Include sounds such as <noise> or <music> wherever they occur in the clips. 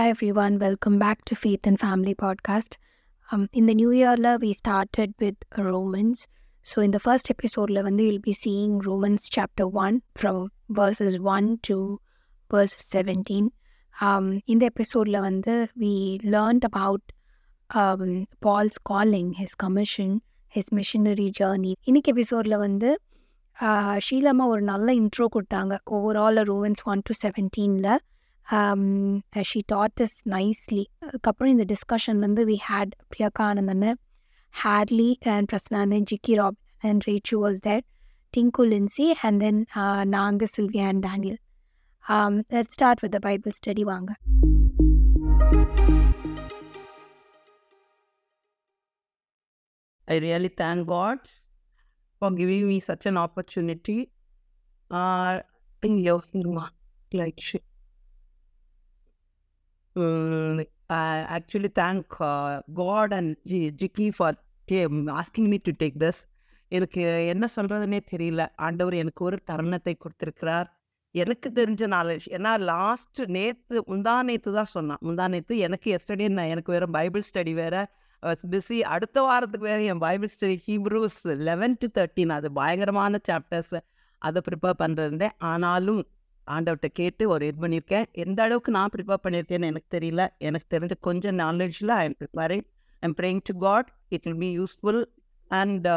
Hi everyone, welcome back to Faith and Family Podcast. Um, in the new year, la, we started with Romans. So in the first episode, la, வந்து you'll be seeing Romans chapter 1 from verses 1 to verse 17. Um, இந்த எபிசோடில் வந்து we learned about um, Paul's calling, his commission, his missionary journey. இன்னைக்கு எபிசோடில் வந்து ஆஹ், ஷீலம்மா ஒரு நல்ல intro கொடுத்தாங்க ஓவரால் ரோவன்ஸ் ஒன் டு செவன்டீனில் ஷீ டாட் இஸ் நைஸ்லி அதுக்கப்புறம் இந்த டிஸ்கஷன் வந்து we had Priyanka Anandan Hadley and பிரசனானு Jikki Rob and Rachu was that Tinku Lincy and then நாங்கள் Sylvia and Daniel let start with the Bible study வாங்க I really thank God for giving me such an opportunity. Uh, in your <laughs> like shit. Um, I actually thank uh, God and Jiki for um, asking me to take this. எனக்கு என்ன சொல்கிறதுனே தெரியல. ஆண்டவர் எனக்கு ஒரு தருணத்தை கொடுத்துருக்கிறார். எனக்கு தெரிஞ்ச நாலேஜ் ஏன்னா லாஸ்ட் நேற்று முந்தா நேற்று தான் சொன்னான். முந்தா நேற்று எனக்கு எஸ்டடி நான் எனக்கு வேற பைபிள் ஸ்டடி வேறு பிஸி அடுத்த வாரத்துக்கு வேற என் Bible study Hebrews eleven to thirteen அது பயங்கரமான சாப்டர்ஸ் அதை ப்ரிப்பேர் பண்ணுறேன் ஆனாலும் ஆண்டவர்கிட்ட கேட்டு ஒரு இது பண்ணியிருக்கேன். எந்த அளவுக்கு நான் ப்ரிப்பேர் பண்ணியிருக்கேன்னு எனக்கு தெரியல. எனக்கு தெரிஞ்ச கொஞ்சம் நாலேஜில் I am preparing I'm praying to God it will be useful and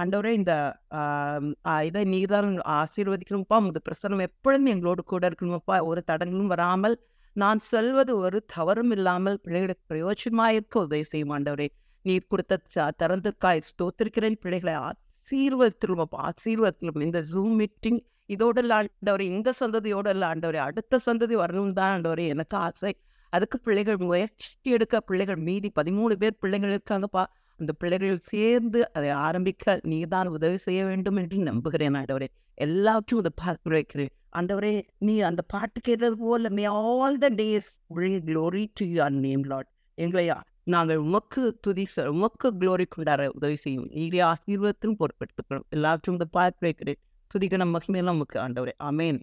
ஆண்டவரே இந்த um, இதை நீ தான் ஆசீர்வதிக்கணும்ப்பா உங்க பிரசனம் எப்பொழுதும் எங்களோடு கூட இருக்கணும்ப்பா ஒரு தடங்களும் வராமல் நான் சொல்வது ஒரு தவறும் இல்லாமல் பிள்ளைகளுக்கு பிரயோஜனமாக இருக்க உதவி செய்யும் ஆண்டவரே. நீர் கொடுத்த திறந்திருக்காய். ஸ்தோத்திருக்கிறேன். பிள்ளைகளை ஆசீர்வதித்திருப்பா ஆசீர்வதித்திரும் இந்த ஜூம் மீட்டிங் இதோட இல்ல ஆண்டவரே இந்த சந்ததியோட இல்ல அடுத்த சந்ததி வரணும் தான் ஆண்டவரே எனக்கு ஆசை. அதுக்கு பிள்ளைகள் முயற்சி எடுக்க பிள்ளைகள் மீதி பதிமூணு பேர் பிள்ளைகள் இருக்காங்கப்பா. அந்த பிள்ளைகள் சேர்ந்து அதை ஆரம்பிக்க நீதான் உதவி செய்ய வேண்டும் என்று நம்புகிறேன் ஆண்டவரே. எல்லாவற்றும் அதை பார்த்து ஆண்டவரே நீ அந்த பாட்டு கேட்டது போல may all the days glory to to name Lord எங்களையா நாங்கள் உமக்கு துதி உமக்கு க்ளோரி கொண்டாட உதவி செய்யும். நீரே ஆசீர்வத்திலும் பொறுப்பெடுத்துக்கணும் எல்லாவற்றும் இந்த பார்த்து வைக்கிறேன் துதிக்கணும் மகிமையெல்லாம் உமக்கு ஆண்டவரே ஆமென்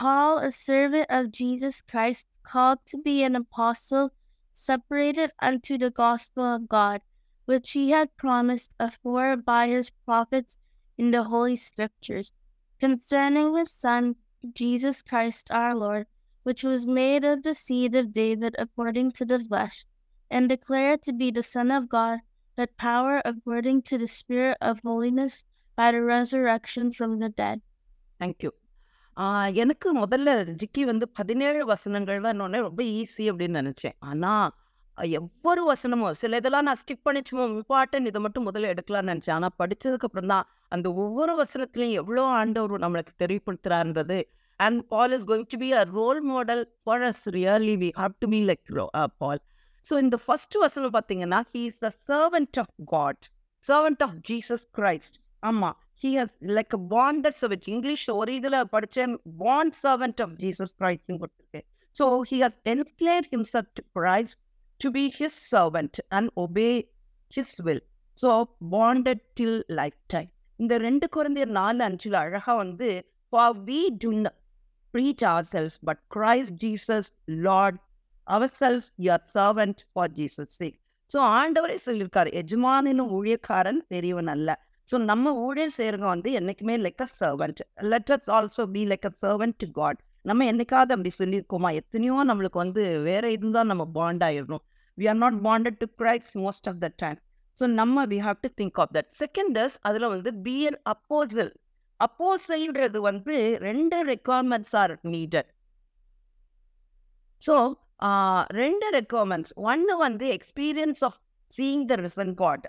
Paul, a servant of Jesus Christ, called to be an apostle, separated unto the gospel of God, which he had promised afore by his prophets in the holy scriptures, concerning his Son, Jesus Christ our Lord, which was made of the seed of David according to the flesh, and declared to be the Son of God, with power according to the Spirit of holiness by the resurrection from the dead. Thank you எனக்கு முதல்ல ஜிக்கி வந்து பதினேழு வசனங்கள் தான் இன்னொன்னே ரொம்ப easy அப்படின்னு நினைச்சேன் ஆனா அஹ், ஒவ்வொரு வசனமும் சில இதெல்லாம் நான் ஸ்கிப் பண்ணி சும்மா இம்பார்ட்டன் இதை மட்டும் முதல்ல எடுக்கலாம்னு நினைச்சேன் ஆனா படிச்சதுக்கு அப்புறம் தான் அந்த ஒவ்வொரு வசனத்திலையும் எவ்வளோ ஆண்டவர் நம்மளுக்கு தெரியப்படுத்துறான்றது and Paul is going to be a role model for us really we have to be like Paul so இந்த ஃபர்ஸ்ட் வசனம் பார்த்தீங்கன்னா he is the servant of God servant of Jesus Christ ஆமா he has like a bonded servant english ஒரு இதுல படிச்சேன் bond servant of jesus christ னு போட்டிருக்கு so he has enclared himself to christ to be his servant and obey his will so bonded till lifetime இந்த ரெண்டு குழந்தையர் நாலு அஞ்சுல அழகா வந்து for we do not preach ourselves but christ jesus அவர் ourselves your servant for jesus sake. So ஆண்டவரே சொல்லியிருக்காரு எஜமானினும் ஊழியக்காரன் பெரியவன் அல்ல. ஸோ நம்ம ஊழியர் செய்கிறவங்க வந்து என்றைக்குமே like a servant let us also be like a servant to God நம்ம என்னைக்காவது அப்படி சொல்லியிருக்கோமா? எத்தனையோ நம்மளுக்கு வந்து வேற இதுதான் நம்ம பாண்ட் ஆயிடணும். We are not bonded to Christ most of the time so நம்ம we have to think of that second is அதில் வந்து பி அன் அப்போசல் அப்போசல்ன்றது வந்து ரெண்டு ரெக்குவயர்மெண்ட்ஸ் ஆர் நீடட் ஸோ ரெண்டு ரெக்குவயர்மெண்ட்ஸ் ஒன்று வந்து experience of seeing the risen God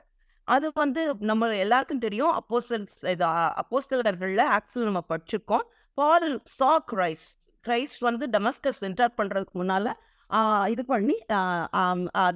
அது வந்து நம்ம எல்லாருக்கும் தெரியும். அப்போசல்ஸ் இது அப்போசலர்களில் ஆக்சுவல் நம்ம படிச்சிருக்கோம். பால் சா கிரைஸ்ட் கிரைஸ்ட் வந்து டெமஸ்கஸ் என்டர் பண்ணுறதுக்கு முன்னால் இது பண்ணி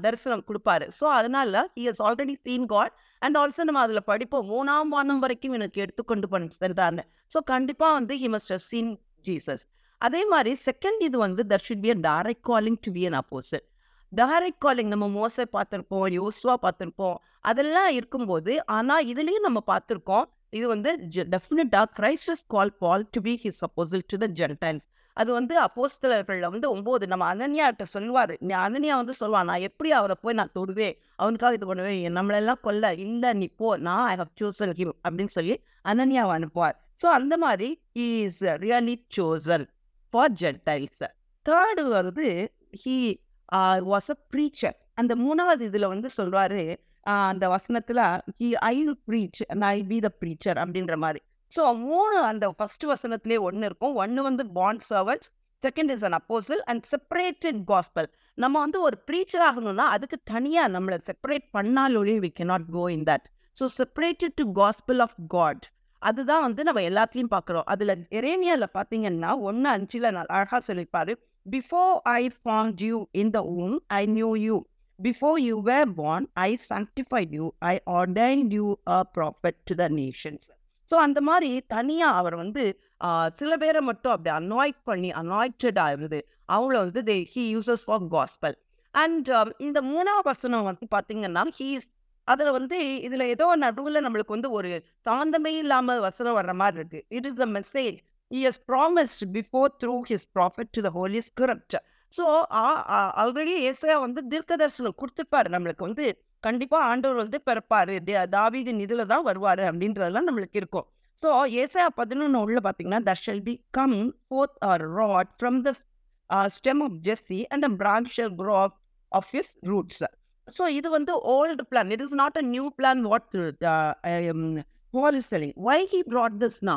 தரிசனம் கொடுப்பாரு. ஸோ அதனால he has already seen God and also நம்ம அதில் படிப்போம். மூணாம் வானம் வரைக்கும் எனக்கு எடுத்துக்கொண்டு பண்ணி சென்றாங்க ஸோ கண்டிப்பாக வந்து he must have seen Jesus அதே மாதிரி செகண்ட் இது வந்து there should be a direct calling to be an apostle direct calling நம்ம மோசை பார்த்துருப்போம் யோசுவா பார்த்துருப்போம் அதெல்லாம் இருக்கும்போது ஆனால் இதுலேயும் நம்ம பார்த்துருக்கோம் இது வந்து டெஃபினட்டாக Christ's call Paul to be his apostle to the Gentiles அது வந்து அப்போஸ்தலர்கள்ல வந்து ஒம்பது நம்ம அனன்யாட்ட சொல்லுவாரு நீ அனன்யா வந்து சொல்லுவான் நான் எப்படி அவரை போய் நான் தொடுவேன்? அவனுக்காக இது பண்ணுவேன் நம்மளெல்லாம் கொல்ல இல்லை நீ போ நான் ஐ ஹவ் சூசன் ஹிம் அப்படின்னு சொல்லி அனன்யாவை அனுப்புவார். ஸோ அந்த மாதிரி is really chosen for Gentiles third வந்து ஹீ வாஸ் அ ப்ரீச்சர் அந்த மூணாவது இதுல வந்து சொல்வாரு அந்த வசனத்துல he I preach and I be the preacher அப்படின்ற மாதிரி. ஸோ மூணு அந்த ஃபர்ஸ்ட் வசனத்திலே ஒன்று இருக்கும். ஒன்று வந்து bond servants second is an apostle and separated gospel நம்ம வந்து ஒரு ப்ரீச்சர் ஆகணும்னா அதுக்கு தனியாக நம்மளை separate பண்ணாலொழி we can not go in that so separated to gospel of God அதுதான் வந்து நம்ம எல்லாத்துலேயும் பார்க்குறோம் அதில் எரேமியாவில் பார்த்தீங்கன்னா ஒன்று அஞ்சில் நான் அழகாக சொல்லியிருப்பாரு before I formed you in the womb I knew you before you were born I sanctified you I ordained you a prophet to the nations so அந்த மாதிரி தனியாக அவர் வந்து சில பேரை மட்டும் அப்படி அனாய்ட் பண்ணி அனாய்டட் ஆகுது அவங்கள வந்து they he uses for gospel and இந்த மூணாவது வசனம் வந்து பார்த்தீங்கன்னா ஹீ அதில் வந்து இதில் ஏதோ நடுவில் நம்மளுக்கு வந்து ஒரு சம்மந்தமே இல்லாமல் வசனம் வர்ற மாதிரி இருக்கு. It is the message he has promised before through his prophet to the holy script so already Isaiah வந்து தீர்க்க தரிசனம் கொடுத்துருப்பாரு. நம்மளுக்கு வந்து கண்டிப்பா ஆண்டவர் வந்து பிறப்பாரு. தாவீதின் இதுல தான் வருவாரு அப்படின்றதெல்லாம் நம்மளுக்கு இருக்கும். ஸோ ஏசையா பதினொன்று உள்ள பார்த்தீங்கன்னா that shall be come forth or rod from the stem of Jersey and a branch shall grow of his roots so இது வந்து old plan it is not a new plan what Paul is telling why he brought Thisna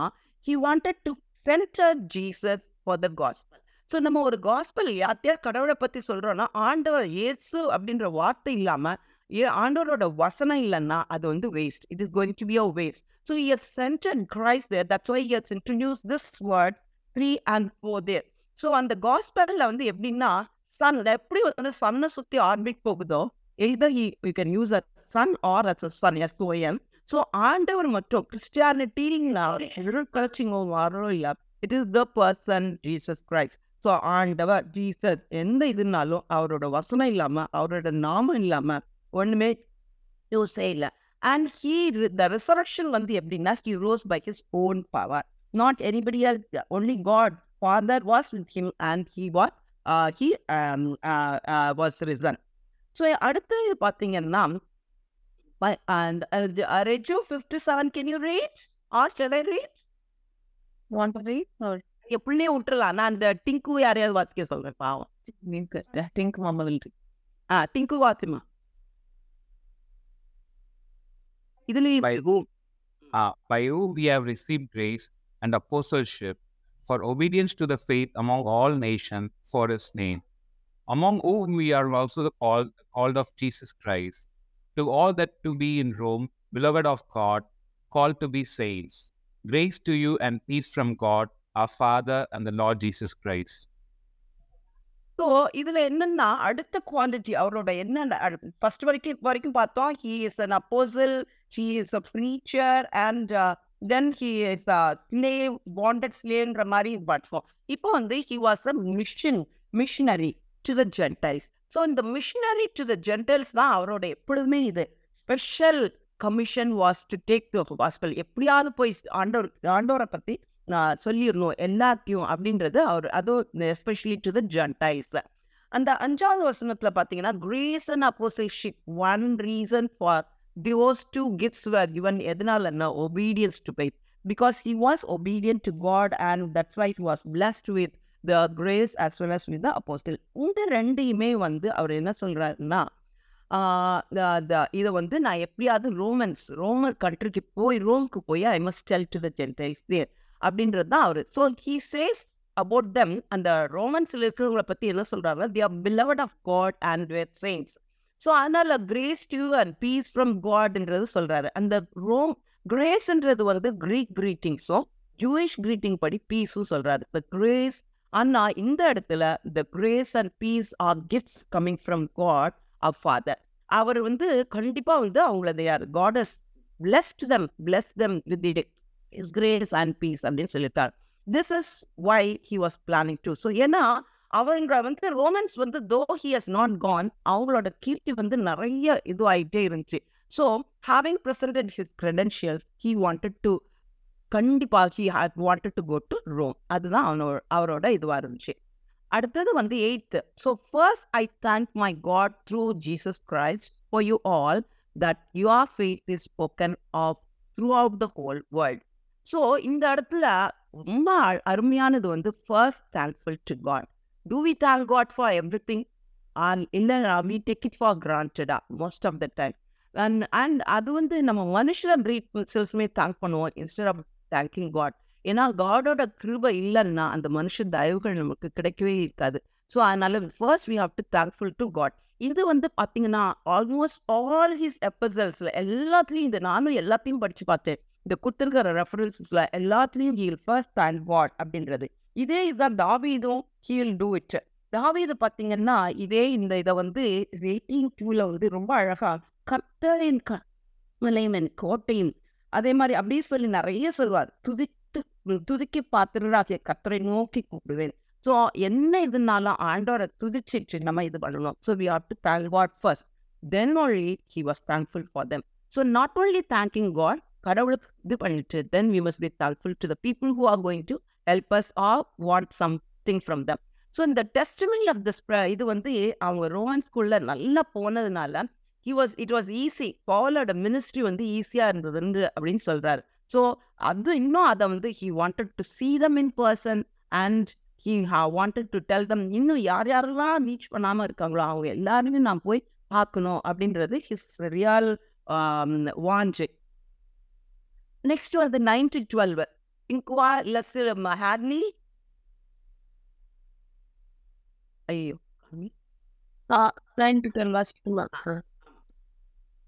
he wanted to centre Jesus for the gospel so நம்ம ஒரு gospel யார்த்தையா கடவுளை பற்றி சொல்கிறோன்னா ஆண்டவர் இயேசு அப்படின்ற வார்த்தை இல்லாமல் ஏ ஆண்டவரோட வசனம் இல்லைன்னா அது வந்து waste it is going to be a waste so here centre Christ there that's why he's introduce this word three and four there so அந்த காஸ்பலில் வந்து எப்படின்னா சன் எப்படி வந்து சன்னை சுற்றி ஆர்பிட் போகுதோ either you can use a sun or as a son S O M so ஆண்டவர் மற்றும் கிறிஸ்டியானிட்டின்னு கலச்சிங்கோ வரோ இல்லை. It is the person Jesus Christ so ஆண்டவர் ஜீசஸ் எந்த இதுனாலும் அவரோட வசனம் இல்லாமல் அவரோட நாமம் இல்லாமல் ஒன்றுமே யூஸே இல்லை. அண்ட் ஹீ த ரிசரக்ஷன் வந்து எப்படின்னா he rose by his own power not anybody only God father was with him and he was he was risen so அடுத்து பார்த்தீங்கன்னா By- and uh, the- uh, Reju 57, can you read? Or shall I read? Want to read? Or எப்படியே விட்டுறலாம் நான் அந்த டிங்கு யாரையாவது வாசிக்க சொல்றேன் பாவம் Mama will read. ஆ டிங்கு வாசிமா இதுலயும் By- இருக்கு. Uh, by whom we have received grace and apostleship for obedience to the faith among all nations for his name, among whom we are also the called, called of Jesus Christ, to all that to be in Rome, beloved of God, called to be saints. Grace to you and peace from God, our Father and the Lord Jesus Christ. So இதுல என்னன்னா அடுத்த quantity அவரோட என்ன first வரைக்கும் வரைக்கும் பார்த்தோம் he is an apostle he is a preacher and then he is a slave bonded ஸ்லேவ்ன்ற மாதிரி பார்த்தோம் இப்போ வந்து he was a mission missionary to the Gentiles so இந்த மிஷினரி டு த ஜென்டைல்ஸ் தான் அவரோட எப்பொழுதுமே இது. Special commission was to take the gospel எப்படியாவது போய் ஆண்டோர் ஆண்டோரை பற்றி நான் சொல்லிடணும் எல்லாத்தையும் அப்படின்றது அவர் அதுவும் எஸ்பெஷலி டு த ஜென்டைல்ஸ் அந்த அஞ்சாவது வசனத்தில் பார்த்தீங்கன்னா grace and apostleship one reason for those two gifts were given எதனாலன்னா obedience to faith because he was obedient to God and that's why he was blessed with the grace as well as with the apostle இந்த ரெண்டையுமே வந்து அவர் என்ன சொல்கிறாருன்னா இதை வந்து நான் எப்படியாவது ரோமன்ஸ் ரோமர் கண்ட்ரிக்கு போய் ரோமுக்கு போய் I must tell to the Gentiles there அப்படின்றது தான் அவர். So he says about them அந்த ரோமன்ஸில் இருக்கிறவங்கள பற்றி என்ன சொல்கிறாருன்னா they are beloved of God and were saints so அதனால் grace to you and peace from காட்ன்றது சொல்கிறாரு அந்த ரோம் கிரேஸ்ன்றது வந்து க்ரீக் க்ரீட்டிங்ஸும் ஜூயிஷ் க்ரீட்டிங் படி பீஸும் சொல்கிறாரு த கிரேஸ் அண்ணா இந்த இடத்துல the grace and peace are gifts coming from God of father அவர் வந்து கண்டிப்பாக வந்து அவங்கள there God's blessed them bless them with his grace and peace அப்படின்னு சொல்லியிருக்காரு. This is why he was planning to so ஏன்னா அவங்க வந்து ரோமன்ஸ் வந்து though he has not gone அவங்களோட கீர்த்தி வந்து நிறைய இதுவாகிட்டே இருந்துச்சு. So having presented his credential he wanted to கண்டிப்பா he had wanted to go to Rome அதுதான் அவனோட அவரோட இதுவாக இருந்துச்சு. அடுத்தது வந்து eight so first I thank my God through Jesus Christ for you all that your faith is spoken of throughout the whole world so இந்த இடத்துல ரொம்ப அருமையானது வந்து first thankful to God too we thank God for everything இல்லை we take it for கிராண்டடா most of the time and and அது வந்து நம்ம மனுஷன் ரீட்ஸுமே தேங்க் பண்ணுவோம். Instead of thank you God ஏன்னா காடோட கிருபை இல்லைன்னா அந்த மனுஷ தயவுகள் நமக்கு கிடைக்கவே இருக்காது. ஸோ அதனால first we have to thankful to God இது வந்து பார்த்தீங்கன்னா ஆல்மோஸ்ட் ஆல் ஹிஸ் எபிசல்ஸில் எல்லாத்துலேயும் இந்த நானும் எல்லாத்தையும் படித்து பார்த்தேன். இந்த கொடுத்துருக்கிற ரெஃபரன்சஸில் எல்லாத்துலேயும் ஹீல் ஃபர்ஸ்ட் தேங்க் காட் அப்படின்றது. இதே இதுதான் தாவீதும் ஹீல் டூ இட் தாவீது பார்த்தீங்கன்னா இதே இந்த இதை வந்து எயிட்டீன் டூவில் வந்து ரொம்ப அழகா கர்த்தரின் க மலைமன் கோட்டையும் அதே மாதிரி அப்படியே சொல்லி நிறைய சொல்வார் துதித்து துதிக்கி பாத்திரராகிய கத்தரை நோக்கி கூப்பிடுவேன். ஸோ என்ன இதுனாலும் ஆண்டோரை துதிச்சிட்டு நம்ம இது பண்ணணும். So we have to thank God first then only he was thankful for them so not only thanking God கடவுளுக்கு இது பண்ணிட்டு then we must be thankful to the people who are going to help us or what something from them. So இந்த testimony of this இது வந்து அவங்க Roman ஸ்கூலில் நல்லா போனதுனால he was it was easy பாலோட மினிஸ்ட்ரி வந்து ஈஸியாக இருந்ததுன்னு அப்படின்னு சொல்கிறாரு ஸோ அது இன்னும் அதை வந்து he wanted to see them in person and he wanted to tell them இன்னும் யார் யாரெல்லாம் ரீச் பண்ணாமல் இருக்காங்களோ அவங்க எல்லாருமே நான் போய் பார்க்கணும் அப்படின்றது ஹிஸ் ரியல் வாஞ்சு. நெக்ஸ்ட் வந்து நைன்டி டுவெல்வ் டுவெல் இன்குவா லெஸ் ஹேட்லி ஐயோ Uh, 9 to 10.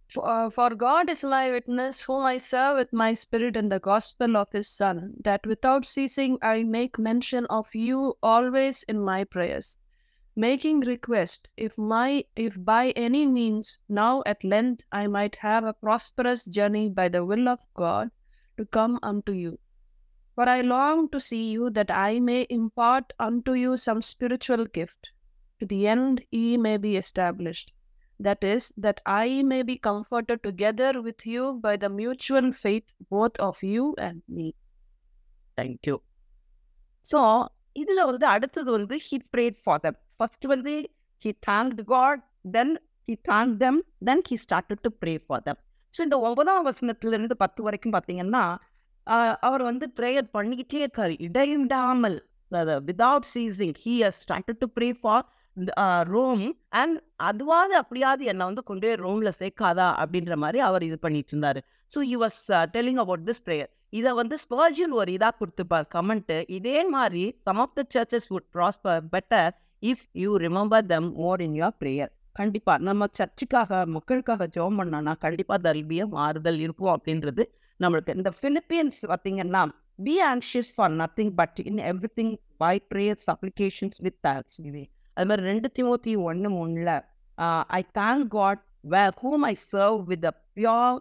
For, uh, for God is my witness, whom I serve with my spirit in the gospel of his Son, that without ceasing I make mention of you always in my prayers, making request, if my if by any means now at length I might have a prosperous journey by the will of God to come unto you. For I long to see you that I may impart unto you some spiritual gift, to the end ye may be established. That is, that I may be comforted together with you by the mutual faith both of you and me. Thank you so இதில் வந்து அடுத்தது வந்து he prayed for them first வந்து he thanked God then he thank them then he start to pray for them so இந்த ஒன்பதாம் வசனத்துலேருந்து பத்து வரைக்கும் பார்த்தீங்கன்னா அவர் வந்து ப்ரேயர் பண்ணிக்கிட்டே இருக்கார். இடையிடாமல் without ceasing he started to pray for Rome and அதுவாது அப்படியாவது என்னை வந்து கொண்டு போய் ரோமில் சேர்க்காதா அப்படின்ற மாதிரி அவர் இது பண்ணிட்டு இருந்தாரு. So he was telling about this prayer இதை வந்து ஸ்பர்ஜியன் ஒரு இதாக கொடுத்துப்பார் கமெண்ட்டு இதே மாதிரி some of the churches would prosper better if you remember them more in your prayer கண்டிப்பாக நம்ம சர்ச்சுக்காக மக்களுக்காக ஜெபம் பண்ணோன்னா கண்டிப்பாக தல்பிய மாறுதல் இருக்கும் அப்படின்றது நம்மளுக்கு. இந்த பிலிப்பியன்ஸ் பார்த்தீங்கன்னா be anxious for nothing but in everything by prayers applications with thanks அது மாதிரி ரெண்டு திமுத்தி ஒன்று மூணில் I thank God way whom I serve with a pure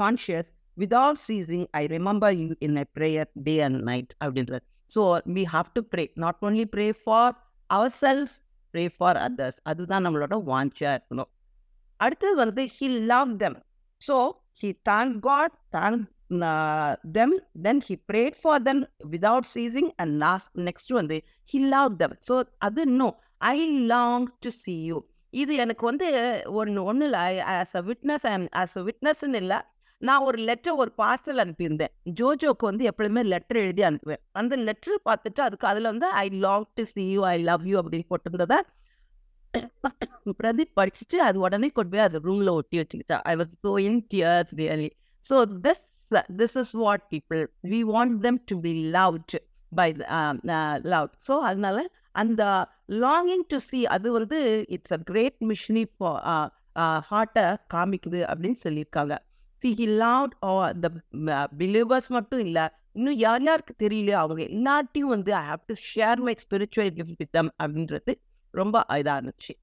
conscience without ceasing, I remember you in a prayer day and night. அப்படின்றது so we have to pray not only pray for ourselves pray for others அதுதான் நம்மளோட வாஞ்சா இருக்கணும் அடுத்தது வந்து he loved them so he thanked God thanked uh, them then he prayed for them without ceasing and last next வந்து he loved them so அது இன்னும் I long to see you இது எனக்கு வந்து ஒன்று ஒன்றும் இல்லை as a witness as a விட்னஸ்ன்னு இல்லை. நான் ஒரு லெட்டர் ஒரு பார்சல் அனுப்பியிருந்தேன். ஜோஜோக்கு வந்து எப்பொழுதுமே லெட்டர் எழுதி அனுப்புவேன். அந்த லெட்டர் பார்த்துட்டு அதுக்கு அதில் வந்து I long to see you I love you அப்படின்னு போட்டிருந்ததை பிரதீப் படிச்சுட்டு அது உடனே கொண்டு போய் அது ரூமில் ஒட்டி வச்சுக்கிட்டா. I was so in tears really so this this is what people we want them to be loved by love so அதனால அந்த லாங்கிங் டு சி அது வந்து it's uh, uh, a great missionary for ஹார்ட்டை காமிக்குது அப்படின்னு சொல்லியிருக்காங்க. See he love the believers மட்டும் இல்லை இன்னும் யார் யாருக்கு தெரியலையோ அவங்க எல்லாத்தையும் வந்து I have to share my spiritual gift with them அப்படின்றது ரொம்ப இதாக இருந்துச்சு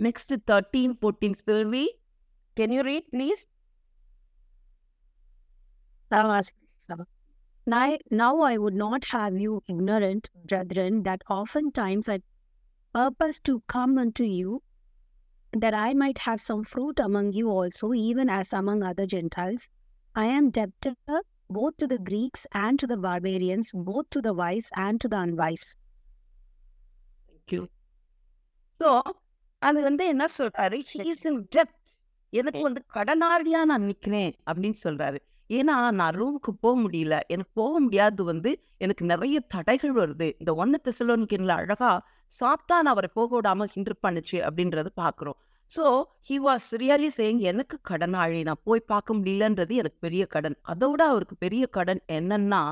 next thirteen fourteen Selvi can you read please I'll ask. Now, now I would not have you ignorant, brethren, that oftentimes I purpose to come unto you, that I might have some fruit among you also, even as among other Gentiles. I am debtor both to the Greeks and to the barbarians, both to the wise and to the unwise. Thank you so அது வந்து என்ன சொல்றாரு he's in depth எனக்கு வந்து கடனாளியா நான் நிக்கிறேன் அப்படின்னு சொல்றாரு ஏன்னா நான் ரூமுக்கு போக முடியல. எனக்கு போக முடியாது வந்து எனக்கு நிறைய தடைகள் வருது. இந்த ஒன்னு தெசலோனிக்கன்ல அழகா சாத்தான் அவரை போக விடாம ஹிண்டர் பண்ணுச்சு அப்படின்றத பாக்குறோம். So he was really saying எனக்கு கடனாளி நான் போய் பார்க்க முடியலன்றது எனக்கு பெரிய கடன். அதை விட அவருக்கு பெரிய கடன் என்னன்னா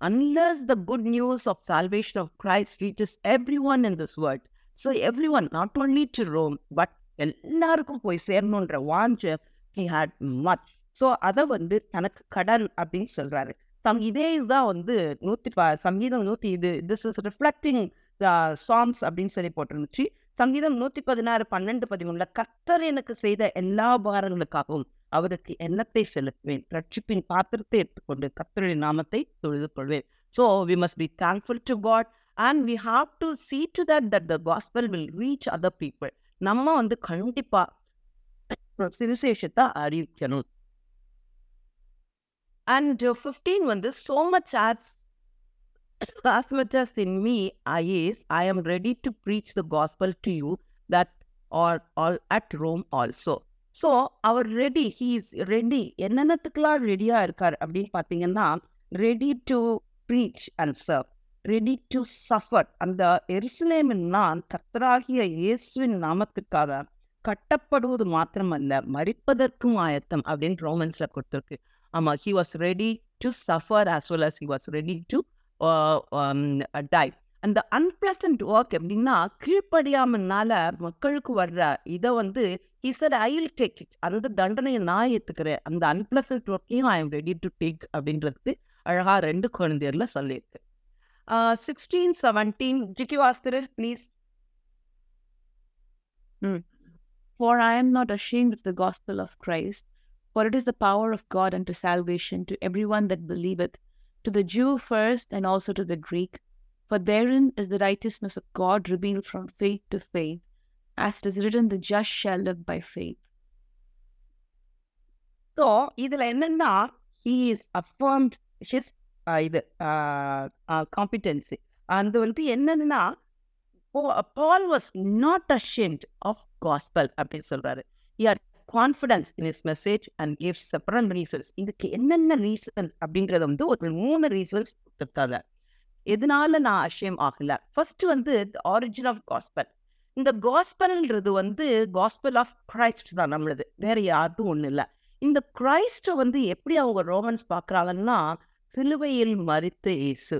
unless the good news of salvation of Christ reaches everyone in this world so everyone not only to Rome but எல்லாருக்கும் போய் சேரணுன்ற வாஞ்ச ஹி ஹேட் மச் ஸோ அதை வந்து தனக்கு கடன் அப்படின்னு சொல்றாரு. சம் இதே இதுதான் வந்து நூத்தி ப- சங்கீதம் நூத்தி இது திஸ் இஸ் ரிஃப்ளெக்டிங் சாங்ஸ் அப்படின்னு சொல்லி போட்டிருந்துச்சு. சங்கீதம் நூத்தி பதினாறு பன்னெண்டு பதிமூணுல கர்த்தர் எனக்கு செய்த எல்லா உபகாரங்களுக்காகவும் அவருக்கு எண்ணத்தை செலுத்துவேன். ரட்சிப்பின் பாத்திரத்தை எடுத்துக்கொண்டு கர்த்தருடைய நாமத்தை தொழுது கொள்வேன் so we must be thankful to God and we have to see to that that the gospel will reach other people நம்ம வந்து கண்டிப்பா சுவிசேஷத்தை அறிவிக்கணும். அண்ட் ஃபிஃப்டீன் uh, வந்து so much as as much as in me I is I am ready to preach the gospel to you that are all at Rome also so our ready he is ready என்னென்னத்துக்கெல்லாம் ரெடியாக இருக்கார் அப்படின்னு பார்த்தீங்கன்னா ready to preach and serve ready to suffer அந்த எருசலேமின் நான் கர்த்தராகிய இயேசுவின் நாமத்துக்காக கட்டப்படுவது மாத்திரமல்ல மறிப்பதற்கும் ஆயத்தம் அப்படின்னு ரோமன்ஸில் கொடுத்துருக்கு. ஆமா he was ready to suffer as well as he was ready to die அந்த அன்பிளசன்ட் ஒர்க் எப்படின்னா கீழ்ப்படியாமனால மக்களுக்கு வர்ற இதை வந்து he said I will take it அந்த தண்டனையை நான் ஏத்துக்கிறேன். அந்த unpleasant ஒர்க்கையும் I am ready to take அப்படின்றது அழகா ரெண்டு குழந்தையர்ல சொல்லியிருக்கு. சிக்ஸ்டீன் செவன்டீன் ஜிக்கி வாஸ்திரு please For I am not ashamed of the gospel of Christ, for it is the power of God unto salvation to everyone that believeth, to the Jew first and also to the Greek. For therein is the righteousness of God revealed from faith to faith, as it is written, the just shall live by faith. So இதுல என்னன்னா he is அஃபர்ம்ட் his இது competency அது வந்து என்னன்னா Paul was not ashamed of gospel அப்படின்னு சொல்றாரு யார் confidence in his message and give several reasons இதுக்கு என்னென்ன ரீசன் அப்படின்றத வந்து ஒரு மூணு ரீசன்ஸ் கொடுத்துருக்காங்க. எதனால நான் அஷேம் ஆகல? ஃபர்ஸ்ட் வந்து ஆரிஜின் ஆஃப் காஸ்பல் இந்த காஸ்பல்ன்றது வந்து காஸ்பல் ஆஃப் கிரைஸ்ட் தான் நம்மளது. வேற யாருக்கும் ஒன்றும் இல்லை. இந்த கிரைஸ்ட வந்து எப்படி அவங்க ரோமன்ஸ் பார்க்குறாங்கன்னா சிலுவையில் மறித்த இயேசு.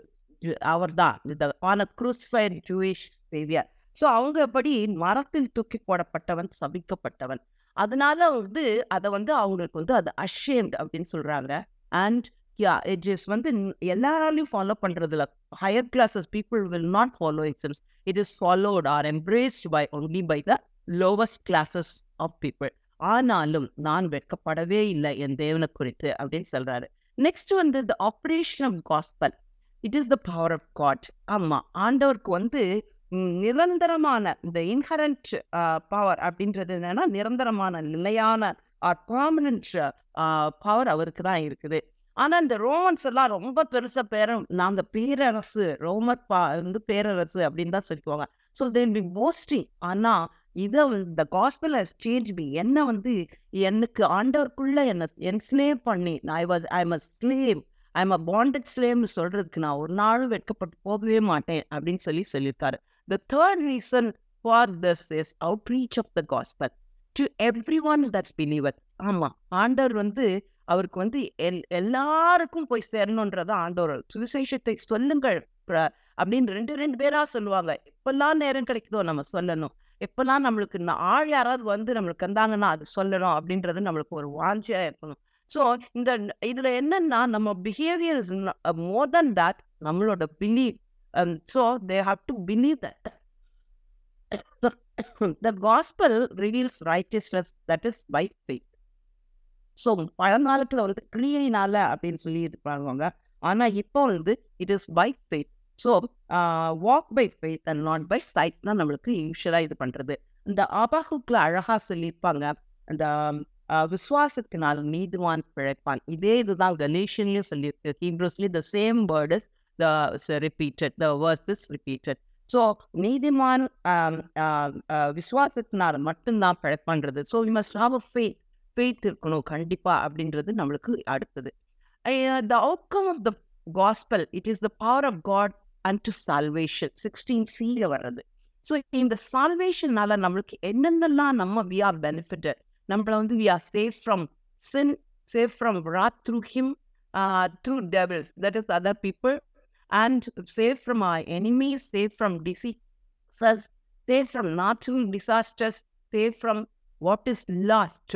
அவர் தான் இந்த ஆன குரூஸ்ஃபைட் ஜூயிஷ் சேவியர் ஸோ அவங்க எப்படி மரத்தில் தூக்கி போடப்பட்டவன் சபிக்கப்பட்டவன். அதனால வந்து அதை வந்து அவங்களுக்கு வந்து அது அஷேம்ட் அப்படின்னு சொல்றாங்க. அண்ட் யா இட் இஸ் வந்து எல்லாராலையும் ஃபாலோ பண்றதுல higher classes people will not follow it's it is followed or embraced by only by the lowest classes of people ஆனாலும் நான் வெட்கப்படவே இல்லை என் தேவனை குறித்து அப்படின்னு சொல்றாரு. நெக்ஸ்ட் வந்து the operation of gospel it is the power of God ஆமா ஆண்டவருக்கு வந்து நிரந்தரமான இந்த இன்ஹரண்ட் பவர் அப்படின்றது என்னன்னா நிரந்தரமான நிலையான பர்மனன்ட் பவர் அவருக்கு தான் இருக்குது. ஆனா இந்த ரோமன்ஸ் எல்லாம் ரொம்ப பெருசா பேர நாங்க பேரரசு ரோமர் பா வந்து பேரரசு அப்படின்னு தான் சொல்லிக்குவாங்க. ஸோ தேன் பி போஸ்டிங் ஆனா இதை இந்த காஸ்பிள் ஹஸ் சேஞ்ச் பி என்ன வந்து எனக்கு ஆண்டவருக்குள்ள என்ன என்ஸ்லேவ் பண்ணி I was I must slave I am a bonded ஸ்லேவ்னு சொல்றதுக்கு நான் ஒரு நாளும் வெட்கப்பட்டு போகவே மாட்டேன் அப்படின்னு சொல்லி சொல்லியிருக்காரு. The third reason for this is outreach of the the gospel to every one that's believer ஆமாம் ஆண்டவர் வந்து அவருக்கு வந்து எல் எல்லாருக்கும் போய் சேரணுன்றத ஆண்டவர் சுவிசேஷத்தை சொல்லுங்கள் பிர- அப்படின்னு ரெண்டு ரெண்டு பேராக சொல்லுவாங்க. எப்பெல்லாம் நேரம் கிடைக்குதோ நம்ம சொல்லணும். எப்பெல்லாம் நம்மளுக்கு ஆள் யாராவது வந்து நம்மளுக்கு வந்தாங்கன்னா அது சொல்லணும் அப்படின்றது நம்மளுக்கு ஒரு வாஞ்சியா இருக்கணும். ஸோ இந்த இதுல என்னன்னா நம்ம behaviour is more than that நம்மளோட believe Um, so they have to believe that. the gospel reveals righteousness that is by faith. So பழங்காலத்தில் வந்து கிரியைனால அப்படின்னு சொல்லி இது பண்ணுவாங்க. ஆனால் இப்போ வந்து it is by faith so walk by faith and not by sight தான் நம்மளுக்கு யூஸ்வலாக இது பண்ணுறது இந்த அபாஹுக்கில் அழகாக சொல்லியிருப்பாங்க. அந்த ஆஹ் விசுவாசத்தினால் நீதிமான் பிழைப்பான். இதே இதுதான் கணேஷன்லயும் சொல்லியிருக்கு. ஹீப்ரோஸ்லி the same word the so repeated, the verse is repeated so நீதிமான் ஆம், ஆம், ஆஹ் விசுவாசத்தினால் மட்டும்தான் பிழைப்பான்றது so we must have a faith faith இருக்கணும் கண்டிப்பாக அப்படின்றது நம்மளுக்கு அடுத்தது. The outcome of the gospel it is the power of God and to salvation sixteen சியில் வர்றது. ஸோ இந்த சால்வேஷனால நம்மளுக்கு என்னென்னலாம் நம்ம வி ஆர் பெனிஃபிட்டட் நம்மளை வந்து we are safe from sin safe from wrath through him through devils that is other people and safe from our enemies safe from diseases safe from natural disasters safe from what is lost